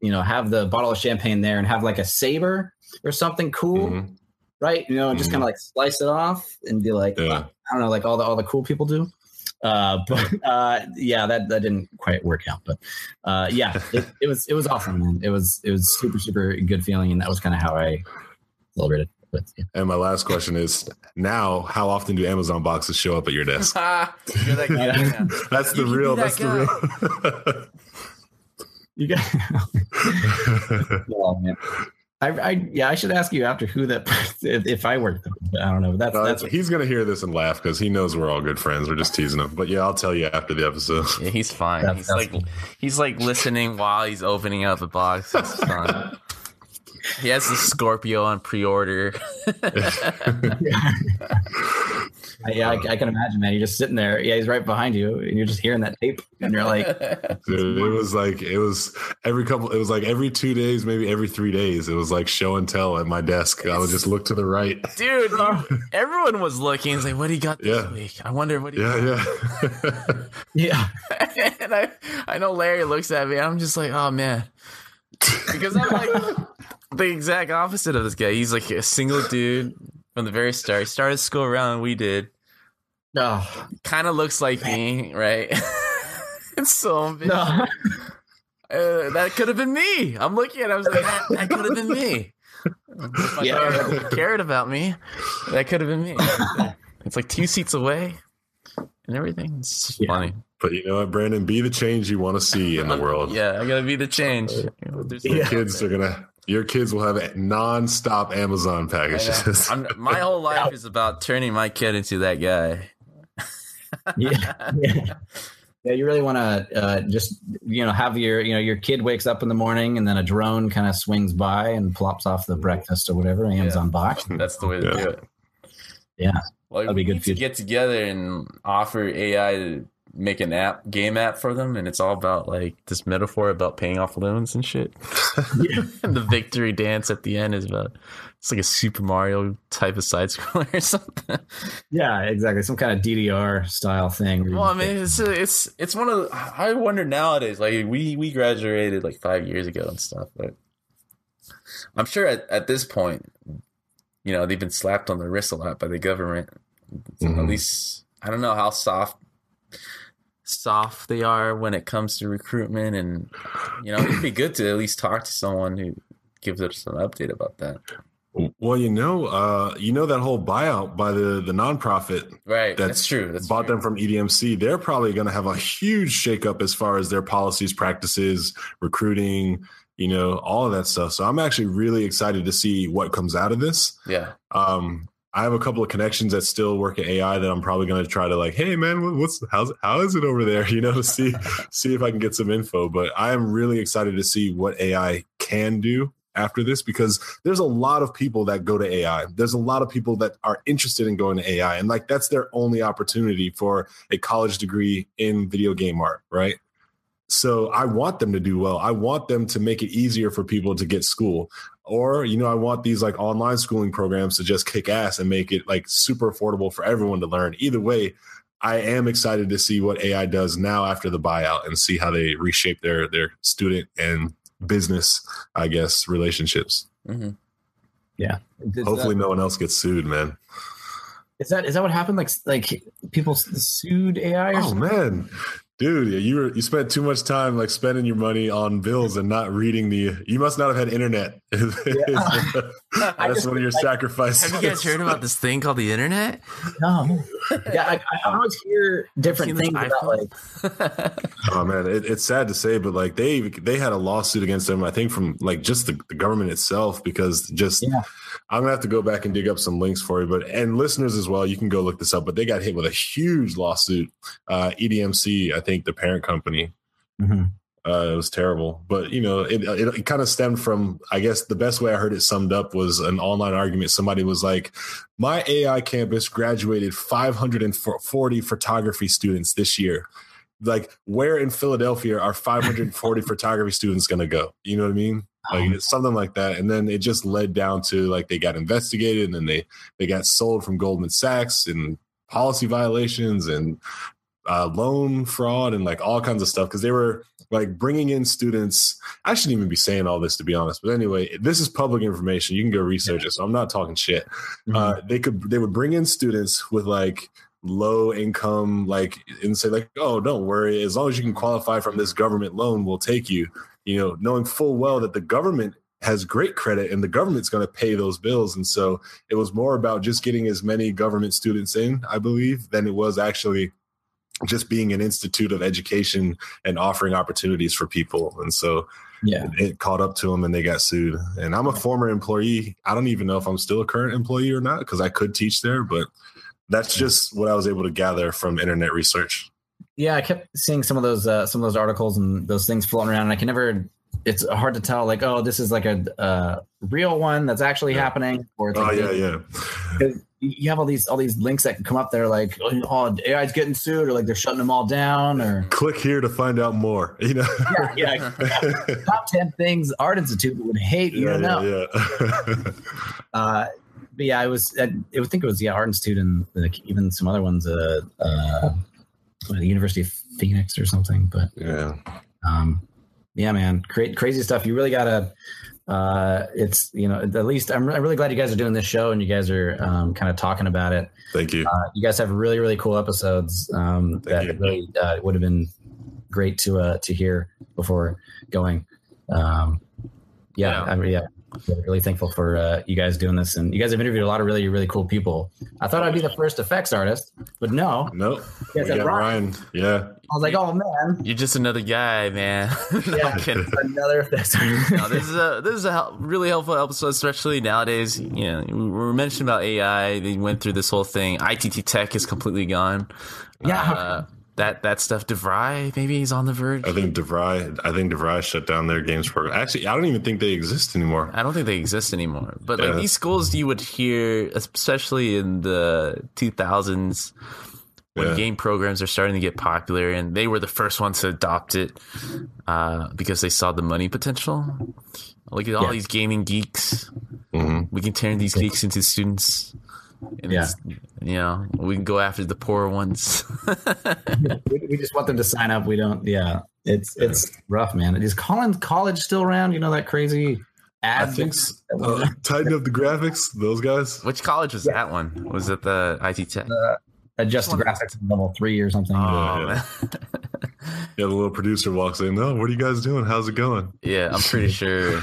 you know, have the bottle of champagne there and have like a saber or something cool, Mhm. right? You know, and just Mhm. kind of like slice it off and be like, Yeah. I don't know, like all the all the cool people do. Uh, but uh, yeah, that that didn't quite work out. But uh, yeah, it, it was it was awesome, man. It was it was super super good feeling, and that was kind of how I celebrated. But yeah. And my last question is now, how often do Amazon boxes show up at your desk? That guy. That's the You real, that that's the real. you got. real. Oh, man. I, I yeah, I should ask you after who that if, if I worked. Them. But I don't know. That's No, that's he's gonna hear this and laugh because he knows we're all good friends. We're just teasing him. But yeah, I'll tell you after the episode. Yeah, he's fine. That's- he's that's like he's like listening while he's opening up a box. It's fun. he has the Scorpio on pre-order. yeah. I, I can imagine, man. You're just sitting there. Yeah, he's right behind you, and you're just hearing that tape, and you're like, Dude, it was like it was every couple. It was like every two days, maybe every three days. It was like show and tell at my desk. I would just look to the right. Dude, um, everyone was looking. It's like, what do you got this Yeah. week? I wonder what he Yeah, yeah. yeah, and I, I know Larry looks at me. I'm just like, oh man, because I'm like the exact opposite of this guy. He's like a single dude from the very start. He started school around we did. no, Kind of looks like me, right? it's so no, uh, that could have been me. I'm looking at. it, I was like, that, that could have been me. If my Yeah. cared about me. That could have been me. It's like two seats away, and everything. It's just Yeah. funny. but you know what, Brandon? Be the change you want to see in the world. Yeah, I gotta be the change. There's The Yeah. kids are gonna. Your kids will have non-stop Amazon packages. I'm, my whole life is about turning my kid into that guy. yeah. yeah. Yeah, you really want to uh, just you know have your you know your kid wakes up in the morning and then a drone kind of swings by and plops off the breakfast or whatever Amazon Yeah. box. That's the way to Yeah. do it. Yeah, Like, That'd be good need to get together and offer AI to make an app, game app for them, and it's all about like this metaphor about paying off loans and shit. and the victory dance at the end is about it's like a Super Mario type of side scroller or something. yeah, exactly. Some kind of DDR style thing. Well, I mean, it's it's it's one of the, I wonder nowadays. Like we we graduated like five years ago and stuff, but I'm sure at, at this point, you know, they've been slapped on the wrist a lot by the government. At Mhm. least I don't know how soft soft they are when it comes to recruitment, and you know, it'd be good to at least talk to someone who gives us an update about that. Well, you know, uh, you know that whole buyout by the the nonprofit Right, that's, That's true. That's bought true. them from EDMC. They're probably going to have a huge shakeup as far as their policies, practices, recruiting, you know, all of that stuff. So I'm actually really excited to see what comes out of this. Yeah, Um, I have a couple of connections that still work at AI that I'm probably going to try to like, hey man, what's how's how is it over there? You know, to see see if I can get some info. But I am really excited to see what AI can do after this because there's a lot of people that go to AI. There's a lot of people that are interested in going to AI, and like that's their only opportunity for a college degree in video game art, right? So I want them to do well. I want them to make it easier for people to get school. Or you know i want these like online schooling programs to just kick ass and make it like super affordable for everyone to learn. Either way i am excited to see what ai does now after the buyout and see how they reshape their their student and business i guess relationships. Hmm Is hopefully no one else gets sued man. Is that is that what happened? Like like people sued AI or oh something? man dude you were you spent too much time like spending your money on bills and not reading the you must not have had internet that's just- one of your like- sacrifices Have you guys heard about this thing called the internet? No. Yeah, I, I always hear different things about like? Oh man, it, it's sad to say, but like they they had a lawsuit against them. I think from like just the, the government itself because just Yeah. I'm gonna have to go back and dig up some links for you. But and listeners as well, you can go look this up. But they got hit with a huge lawsuit. Uh, EDMC, I think the parent company. Mhm. Uh, it was terrible, but you know, it, it, it kind of stemmed from, I guess the best way I heard it summed up was an online argument. Somebody was like, my AI campus graduated 540 photography students this year. Like, where in Philadelphia are 540 photography students going to go? You know what I mean? Like it's something like that. And then it just led down to like they got investigated and then they, they got sold from Goldman Sachs and policy violations and uh, loan fraud and like all kinds of stuff because they were like bringing in students. I shouldn't even be saying all this to be honest, but anyway, this is public information. You can go research it. So I'm not talking shit. Mhm. Uh, they could they would bring in students with like low income, like and say like, oh, don't worry, as long as you can qualify from this government loan, we'll take you. You know, knowing full well that the government has great credit and the government's going to pay those bills. And so it was more about just getting as many government students in, I believe, than it was actually just being an institute of education and offering opportunities for people. And so yeah. it caught up to them and they got sued. And I'm a former employee. I don't even know if I'm still a current employee or not because I could teach there, but that's just what I was able to gather from internet research. Yeah, I kept seeing some of those uh, some of those articles and those things floating around, and I can never. It's hard to tell, like, oh, this is like a uh, real one that's actually Yeah. happening, or Oh like yeah, yeah. You have all these all these links that can come up there, like, oh, AI's getting sued, or like they're shutting them all down, or Click here to find out more. You know. yeah, yeah. top ten things Art Institute would hate you yeah, know. yeah, yeah. Uh, but yeah, I was. I, I would think it was yeah, Art Institute and like even some other ones. Uh, uh, the University of Phoenix or something. But yeah. um, yeah, man, cra- crazy stuff. You really gotta. Uh, it's you know at least I'm, I'm really glad you guys are doing this show and you guys are um, kind of talking about it. Thank you. Uh, you guys have really really cool episodes um, that you. really uh, would have been great to uh, to hear before going. Um, yeah, Yeah. I'm yeah, really thankful for uh, you guys doing this, and you guys have interviewed a lot of really really cool people. I thought I'd be the first effects artist, but no, Nope. you We got Ryan. Ryan. Yeah. I was like, oh man, You're just another guy, man. Yeah. Another effects artist. no, this is a this is a hel- really helpful episode, especially nowadays. You know, we were mentioning about AI. They went through this whole thing. ITT Tech is completely gone. Yeah. uh, that that stuff. DeVry maybe he's on the verge. I think DeVry. I think DeVry shut down their games program. Actually, I don't even think they exist anymore. I don't think they exist anymore. But like these schools, you would hear, especially in the 2000s, when Yeah. game programs are starting to get popular, and they were the first ones to adopt it uh, because they saw the money potential. Look at all Yeah. these gaming geeks. hmm We can turn these geeks into students. And Yeah. it's, you know, we can go after the poor ones. we, we just want them to sign up. We don't. Yeah, it's it's rough, man. Is Collins College still around? You know that crazy I ad. think s- uh, tighten up the graphics. Those guys. Which college was that one? Was it the ITT Tech? adjust the graphics to level three or something. oh, yeah. man. Yeah, the little producer walks in. No, what are you guys doing? How's it going? yeah, I'm pretty sure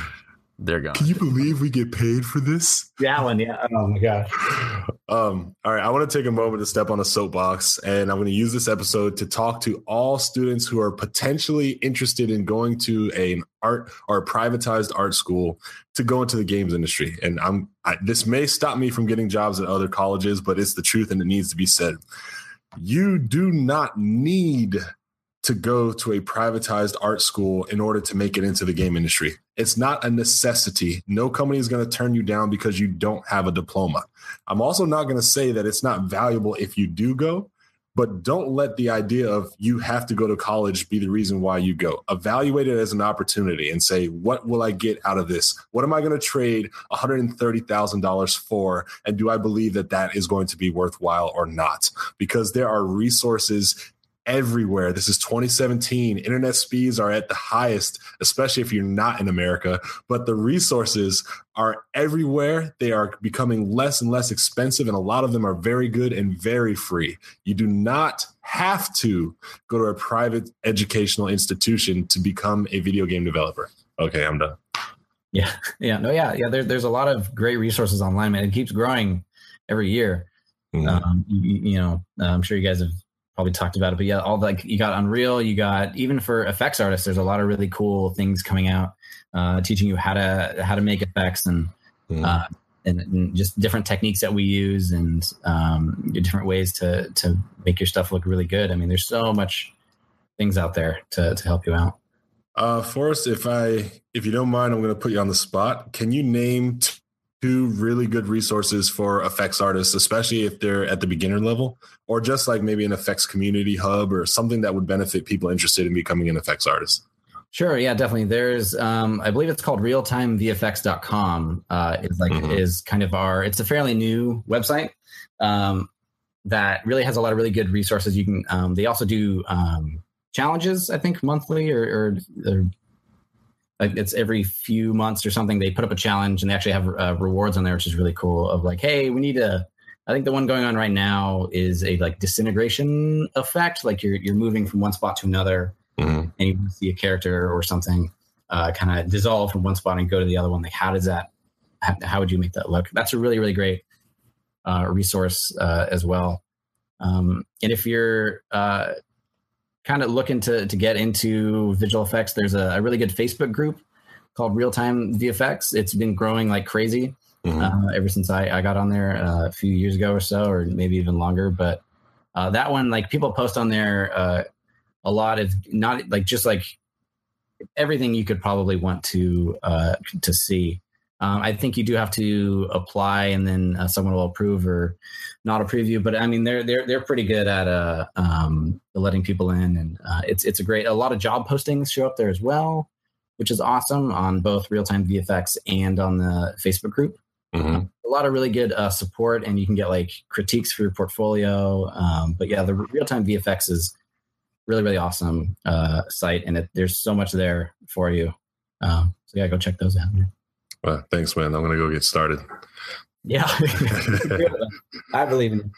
they're gone. Can you believe we get paid for this? that one, yeah. Oh my gosh. Um, all right, I want to take a moment to step on a soapbox, and I'm going to use this episode to talk to all students who are potentially interested in going to an art or a privatized art school to go into the games industry. And I'm I, this may stop me from getting jobs at other colleges, but it's the truth, and it needs to be said. You do not need to go to a privatized art school in order to make it into the game industry. It's not a necessity. No company is going to turn you down because you don't have a diploma. I'm also not going to say that it's not valuable if you do go, but don't let the idea of you have to go to college be the reason why you go. Evaluate it as an opportunity and say, what will I get out of this? What am I going to trade $130,000 for? And do I believe that that is going to be worthwhile or not? Because there are resources everywhere. This is 2017. Internet speeds are at the highest, especially if you're not in America, but the resources are everywhere. They are becoming less and less expensive, and a lot of them are very good and very free. You do not have to go to a private educational institution to become a video game developer. Okay, I'm done. Yeah, yeah, no, yeah, yeah. There's there's a lot of great resources online, man. It keeps growing every year. Mhm. Um, you, you know, I'm sure you guys have probably talked about it, but yeah, all like you got Unreal, you got even for effects artists, there's a lot of really cool things coming out, uh, teaching you how to how to make effects and Mhm. uh, and, and just different techniques that we use and um, different ways to to make your stuff look really good. I mean, there's so much things out there to to help you out. Uh, Forrest, if I, if you don't mind, I'm going to put you on the spot. Can you name t- two really good resources for effects artists, especially if they're at the beginner level, or just like maybe an effects community hub or something that would benefit people interested in becoming an effects artist? Sure, yeah, definitely. There's, um, I believe it's called realtimevfx.com. Uh, is like Mhm. is kind of our. It's a fairly new website um, that really has a lot of really good resources. You can. Um, they also do um, challenges, I think, monthly or, or, or it's every few months or something. They put up a challenge and they actually have uh, rewards on there, which is really cool. Of like, hey, we need a. I think the one going on right now is a like disintegration effect, like you're you're moving from one spot to another Mhm. and you see a character or something uh, kind of dissolve from one spot and go to the other one like how does that how, how would you make that look that's a really really great uh, resource uh, as well um, and if you're uh, kind of looking to, to get into visual effects there's a, a really good facebook group called real time vfx it's been growing like crazy Mhm. uh, ever since I, I got on there uh, a few years ago or so, or maybe even longer. But uh, that one, like people post on there uh, a lot of not like just like everything you could probably want to uh, to see. Um, I think you do have to apply, and then uh, someone will approve or not approve you. But I mean, they're they're they're pretty good at uh, um, letting people in, and uh, it's it's a great. A lot of job postings show up there as well, which is awesome on both real time VFX and on the Facebook group Mhm. a lot of really good uh, support and you can get like critiques for your portfolio um, but yeah the real-time vfx is really really awesome uh, site and it, there's so much there for you um, so yeah go check those out Well, thanks, man. I'm going to go get started. yeah i believe in you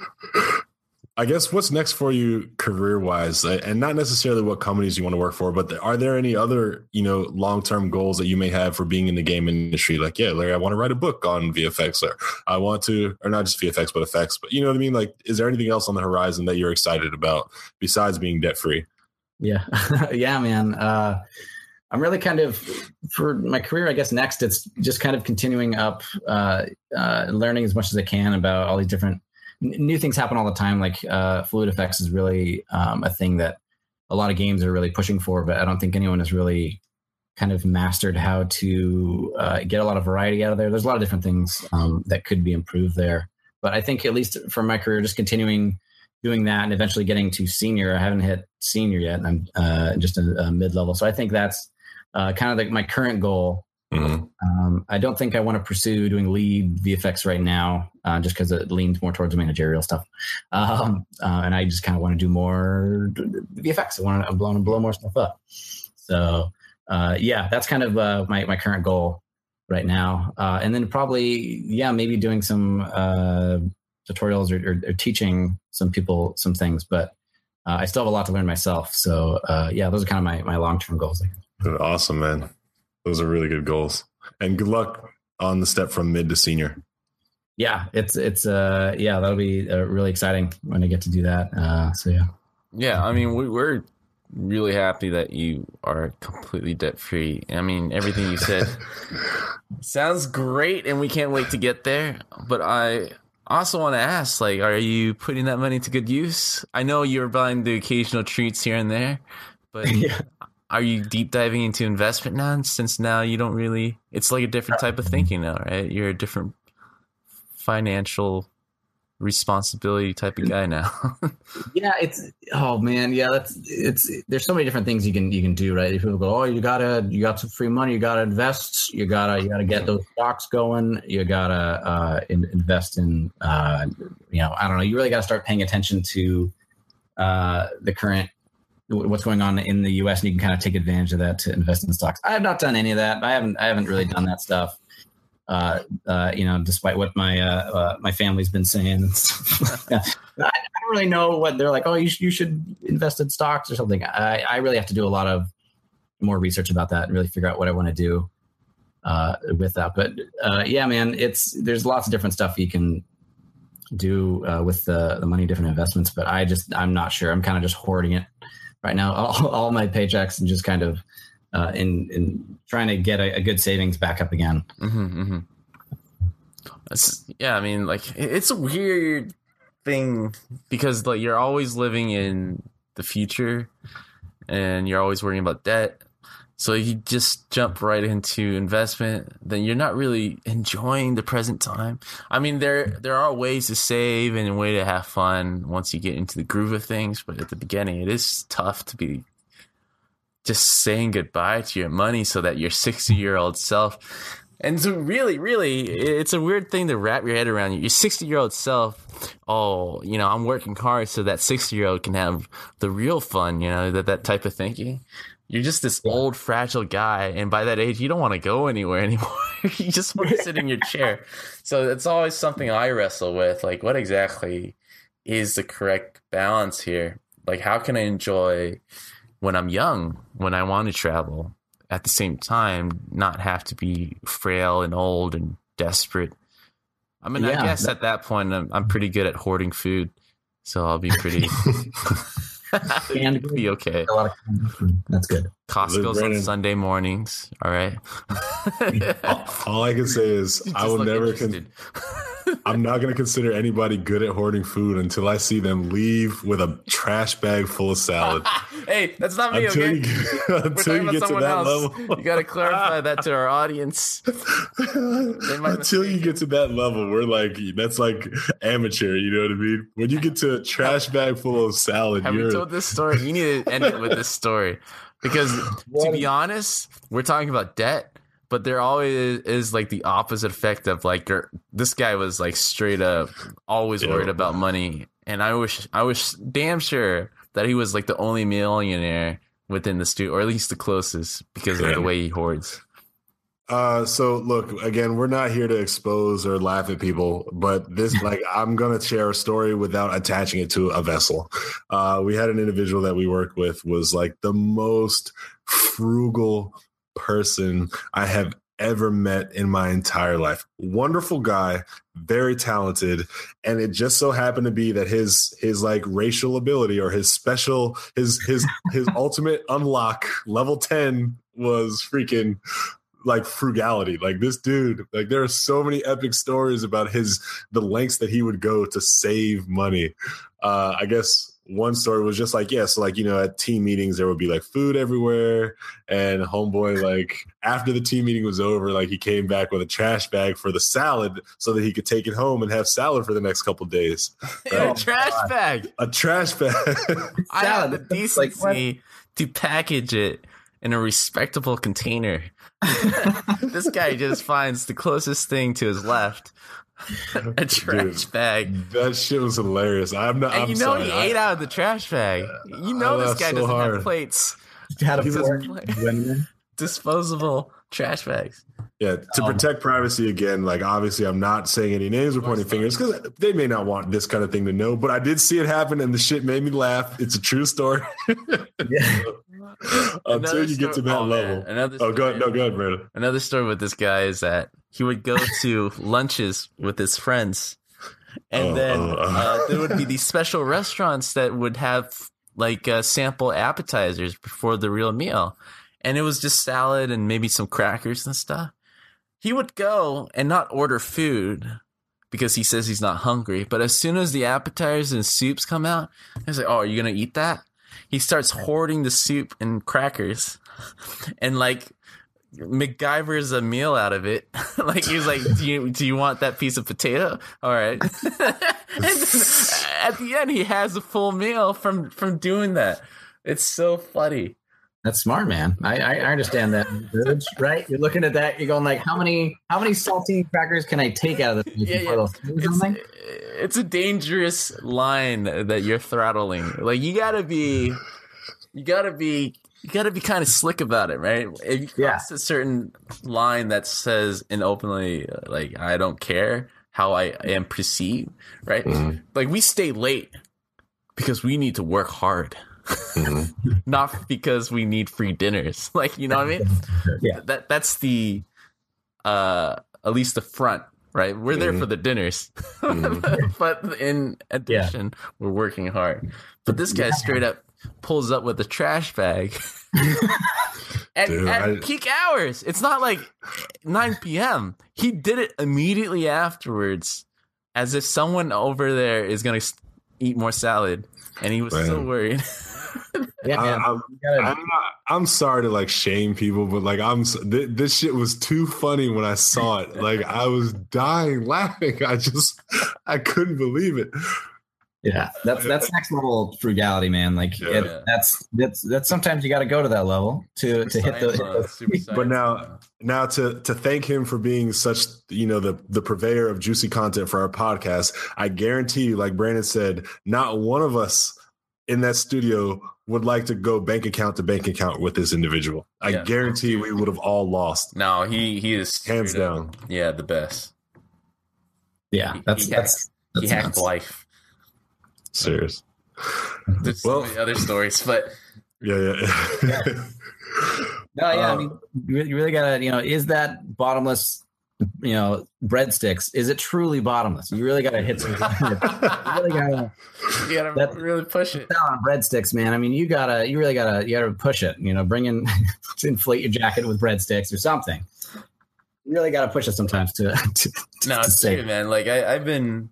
I guess what's next for you career wise, and not necessarily what companies you want to work for, but are there any other you know long term goals that you may have for being in the game industry? Like, yeah, Larry, I want to write a book on VFX, or I want to, or not just VFX, but effects. But you know what I mean? Like, is there anything else on the horizon that you're excited about besides being debt free? Yeah, yeah, man. Uh, I'm really kind of for my career. I guess next it's just kind of continuing up, uh, uh, learning as much as I can about all these different new things happen all the time. Like uh, fluid effects is really um, a thing that a lot of games are really pushing for, but I don't think anyone has really kind of mastered how to uh, get a lot of variety out of there. There's a lot of different things um, that could be improved there, but I think at least for my career, just continuing doing that and eventually getting to senior. I haven't hit senior yet, and I'm uh, just a, a mid level. So I think that's uh, kind of like my current goal Mm-hmm. Um, I don't think I want to pursue doing lead VFX right now, uh, just because it leans more towards managerial stuff. Um, uh, and I just kind of want to do more VFX. I want to blow, blow more stuff up. So uh, yeah, that's kind of uh, my my current goal right now. Uh, and then probably yeah, maybe doing some uh, tutorials or, or, or, teaching some people some things, but. I still have a lot to learn myself. So, yeah, those are kind of my, my long term goals. Awesome, man. Those are really good goals. And good luck on the step from mid to senior. Yeah, it's it's uh yeah that'll be uh, really exciting when I get to do that. Uh, so yeah. Yeah, I mean we, we're really happy that you are completely debt free. I mean everything you said sounds great, and we can't wait to get there. But I also want to ask, like, are you putting that money to good use? I know you're buying the occasional treats here and there, but yeah are you deep diving into investment now since now you don't really it's like a different type of thinking now right? You're a different financial responsibility type of guy now. Yeah it's oh man yeah that's it's there's so many different things you can you can do right? If people go oh you gotta you got some free money you gotta invest you gotta you gotta get those stocks going you gotta uh in, invest in uh you know i don't know you really gotta start paying attention to uh the current what's going on in the U.S. and you can kind of take advantage of that to invest in stocks. I have not done any of that. I haven't. I haven't really done that stuff. Uh, uh, you know, despite what my uh, uh my family's been saying. I, I, don't really know what they're like. Oh, you, sh- you should invest in stocks or something. I, I really have to do a lot of more research about that and really figure out what I want to do uh, with that. But uh, yeah, man, it's there's lots of different stuff you can do with the the money, different investments. But I just I'm not sure. I'm kind of just hoarding it right now, all, all my paychecks and just kind of uh, in in trying to get a, a good savings back up again. Mm-hmm, mm-hmm. yeah, I mean, like it's a weird thing because like you're always living in the future and you're always worrying about debt so you just jump right into investment, then you're not really enjoying the present time. I mean, there there are ways to save and a way to have fun once you get into the groove of things, but at the beginning, it is tough to be just saying goodbye to your money so that your 60 year old self. And so really, really, it's a weird thing to wrap your head around. Your 60 year old self, oh, you know, I'm working hard so that 60 year old can have the real fun, you know, that, that type of thinking. You're just this yeah. old, fragile guy, and by that age, you don't want to go anywhere anymore. you just want to sit in your chair. So it's always something I wrestle with. Like, what exactly is the correct balance here? Like, how can I enjoy when I'm young, when I want to travel, at the same time, not have to be frail and old and desperate? I mean, yeah, I guess that- at that point, I'm, I'm pretty good at hoarding food, so I'll be pretty. canned be okay. A lot of That's good. Costco's on Sunday mornings. All right. all, all, I can say is I will never. Con- I'm not going to consider anybody good at hoarding food until I see them leave with a trash bag full of salad. hey, that's not me. Until okay? you get, until you get to that else. level, you got to clarify that to our audience. until you get to that level, we're like that's like amateur. You know what I mean? When you get to a trash bag full of salad, have you told this story? You need to end it with this story because to be honest, we're talking about debt but there always is like the opposite effect of like this guy was like straight up always worried about money. And i wish i was damn sure that he was like the only millionaire within the studio or at least the closest because yeah. of the way he hoards Uh, so look, again, we're not here to expose or laugh at people, but this, like, I'm gonna share a story without attaching it to a vessel. Uh, we had an individual that we worked with was like the most frugal person I have ever met in my entire life. Wonderful guy, very talented, and it just so happened to be that his his like racial ability or his special his his his ultimate unlock level 10 was freaking like frugality. Like this dude, like there are so many epic stories about his the lengths that he would go to save money. Uh I guess one story was just like, yeah, so like, you know, at team meetings, there would be like food everywhere. And homeboy, like, after the team meeting was over, like, he came back with a trash bag for the salad so that he could take it home and have salad for the next couple days. a trash bag. A trash bag. I have the decency to package it in a respectable container. this guy just finds the closest thing to his left a trash Dude, bag. that shit was hilarious. I'm not. And I'm you know sorry. he I- ate out of the trash bag. You know I this guy so doesn't hard. have plates. Had a He's fork, just- went in. Disposable trash bags. Yeah, to Um, protect privacy again, like obviously I'm not saying any names or pointing fingers because they may not want this kind of thing to know, but I did see it happen and the shit made me laugh. It's a true story. Yeah. Until you get to that oh, man, level. Another Oh, go story- no, go ahead, Brandon. Another story with this guy is that he would go to lunches with his friends, and Oh, then oh, oh. uh, there would be these special restaurants that would have like uh, sample appetizers before the real meal, and it was just salad and maybe some crackers and stuff. He would go and not order food because he says he's not hungry, but as soon as the appetizers and soups come out, he's like, "Oh, are you gonna eat that?" He starts hoarding the soup and crackers, and like MacGyver's a meal out of it. like he was like, "Do you do you want that piece of potato? All right." at the end, he has a full meal from from doing that. It's so funny. That's smart, man. I, I, understand that, right? You're looking at that, you're going like, how many how many saltine crackers can I take out of this Yeah, yeah. It's, it's a dangerous line that you're throttling. Like you gotta be, you gotta be, you gotta be kind of slick about it, right? If you Yeah. a certain line that says and openly, like I don't care how I am perceived, right? Mhm. Like we stay late because we need to work hard. Mhm. Not because we need free dinners. Like, you know what I mean? Yeah. That that's the uh at least the front, right? We're there Mhm. for the dinners. Mhm. but in addition, we're working hard. But this guy straight up pulls up with a trash bag. at Dude, at I- peak hours. It's not like 9 p.m. He did it immediately afterwards as if someone over there is going to eat more salad and he was Man. so worried. Yeah, I, I'm, gotta- I'm. I'm sorry to like shame people, but like I'm. s- Th- this shit was too funny when I saw it. Like I was dying laughing. I just, I couldn't believe it. Yeah, that's that's next level frugality, man. Like Yeah. it, that's that's that's sometimes you got to go to that level to to hit the. Science, uh, But now, now to to thank him for being such, you know, the the purveyor of juicy content for our podcast. I guarantee you, like Brandon said, not one of us in that studio would like to go bank account to bank account with this individual. I Yeah. guarantee we would have all lost. No, he he is Hands straight up- down. Yeah, the best. Yeah, He- that's he that's, he that's hacked life. Serious. There's Well- so many other stories, but Yeah, yeah. No, yeah, I Uh, mean, you really, you really gotta, you know, is that bottomless, you know, breadsticks? Is it truly bottomless? You really gotta hit some. you really gotta you gotta That- really push it. on breadsticks, man. I mean, you gotta, you really gotta, you gotta push it. You know, bring in, inflate your jacket with breadsticks or something. You really gotta push it sometimes to. to, to No, to it's true, man. Like I, I've been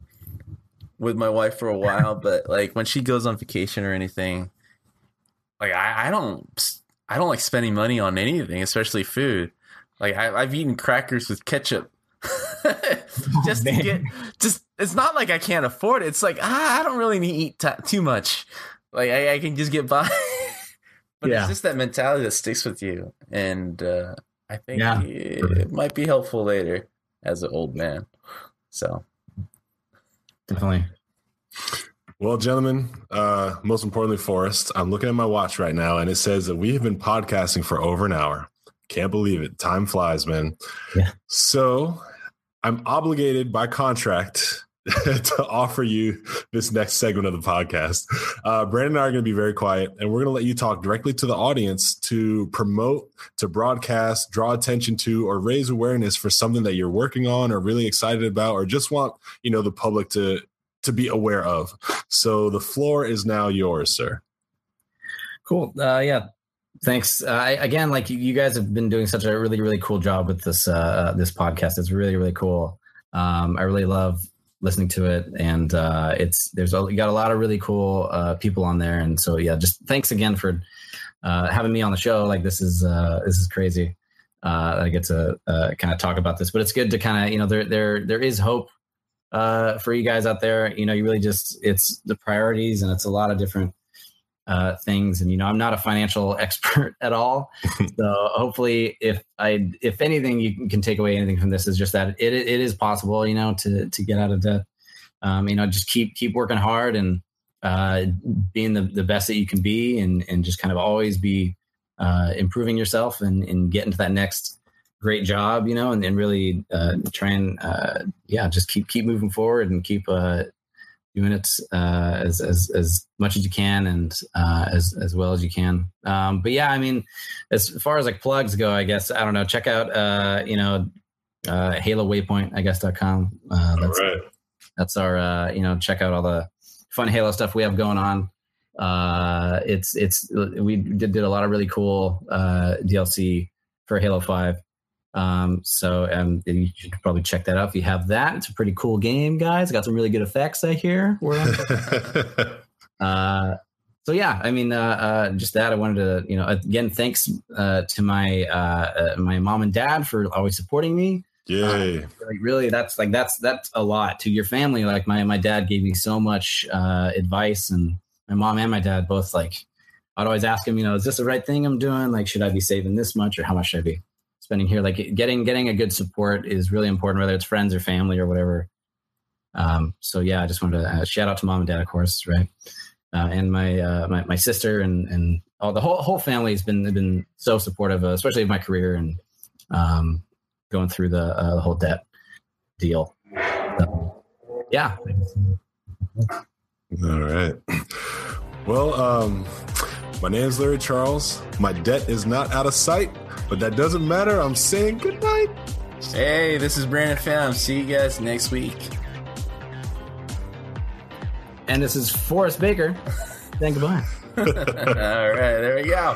with my wife for a while, but like when she goes on vacation or anything, like I, I don't, I don't like spending money on anything, especially food. Like I, I've eaten crackers with ketchup. just to get, just it's not like I can't afford it. It's like ah, I don't really need to eat ta too much. Like I, I can just get by. but Yeah. it's just that mentality that sticks with you, and uh, I think Yeah. it, it might be helpful later as an old man. So Definitely. Well, gentlemen, uh, most importantly, Forrest, I'm looking at my watch right now and it says that we have been podcasting for over an hour. Can't believe it. Time flies, man. Yeah. So I'm obligated by contract to offer you this next segment of the podcast. Uh, Brandon and I are going to be very quiet, and we're going to let you talk directly to the audience to promote, to broadcast, draw attention to, or raise awareness for something that you're working on, or really excited about, or just want you know the public to to be aware of. So the floor is now yours, sir. Cool. Uh, yeah. Thanks. Uh, again, like you guys have been doing such a really, really cool job with this uh, this podcast. It's really, really cool. Um, I really love listening to it, and uh, it's there's a, got a lot of really cool uh, people on there, and so yeah, just thanks again for uh, having me on the show. Like this is uh, this is crazy. Uh, I get to uh, kind of talk about this, but it's good to kind of you know there there there is hope uh, for you guys out there. You know, you really just it's the priorities, and it's a lot of different uh, things. And you know, I'm not a financial expert at all, so hopefully, if I if anything you can take away anything from this is just that it it is possible. You know, to to get out of debt. Um, you know, just keep keep working hard and uh, being the, the best that you can be, and and just kind of always be uh, improving yourself and and getting to that next great job, you know, and, and really uh, try and uh, yeah, just keep keep moving forward and keep uh, doing it uh, as, as as much as you can and uh, as as well as you can. Um, but yeah, I mean, as far as like plugs go, I guess I don't know. Check out uh, you know uh, Halo Waypoint, I guess dot com. Uh, that's, right. that's our uh, you know check out all the fun Halo stuff we have going on. Uh, it's it's we did, did a lot of really cool uh, DLC for Halo Five. Um, so um, you should probably check that out if you have that. It's a pretty cool game, guys. Got some really good effects, I hear. uh, so yeah, I mean, uh, uh, just that. I wanted to, you know, again, thanks uh, to my uh, uh, my mom and dad for always supporting me. Yay. Like really, that's like that's that's a lot to your family. Like my my dad gave me so much uh, advice, and my mom and my dad both like. I'd always ask him, you know, is this the right thing I'm doing? Like, should I be saving this much, or how much should I be spending here? Like, getting getting a good support is really important, whether it's friends or family or whatever. Um, so yeah, I just wanted to uh, shout out to mom and dad, of course, right, uh, and my, uh, my my sister and and all the whole whole family has been been so supportive, uh, especially of my career and um, going through the, uh, the whole debt deal. So, yeah, All right. Well, um, my name is Larry Charles. My debt is not out of sight, but that doesn't matter. I'm saying good night. Hey, this is Brandon Pham. See you guys next week. and this is Forrest Baker. Saying goodbye. All right, there we go.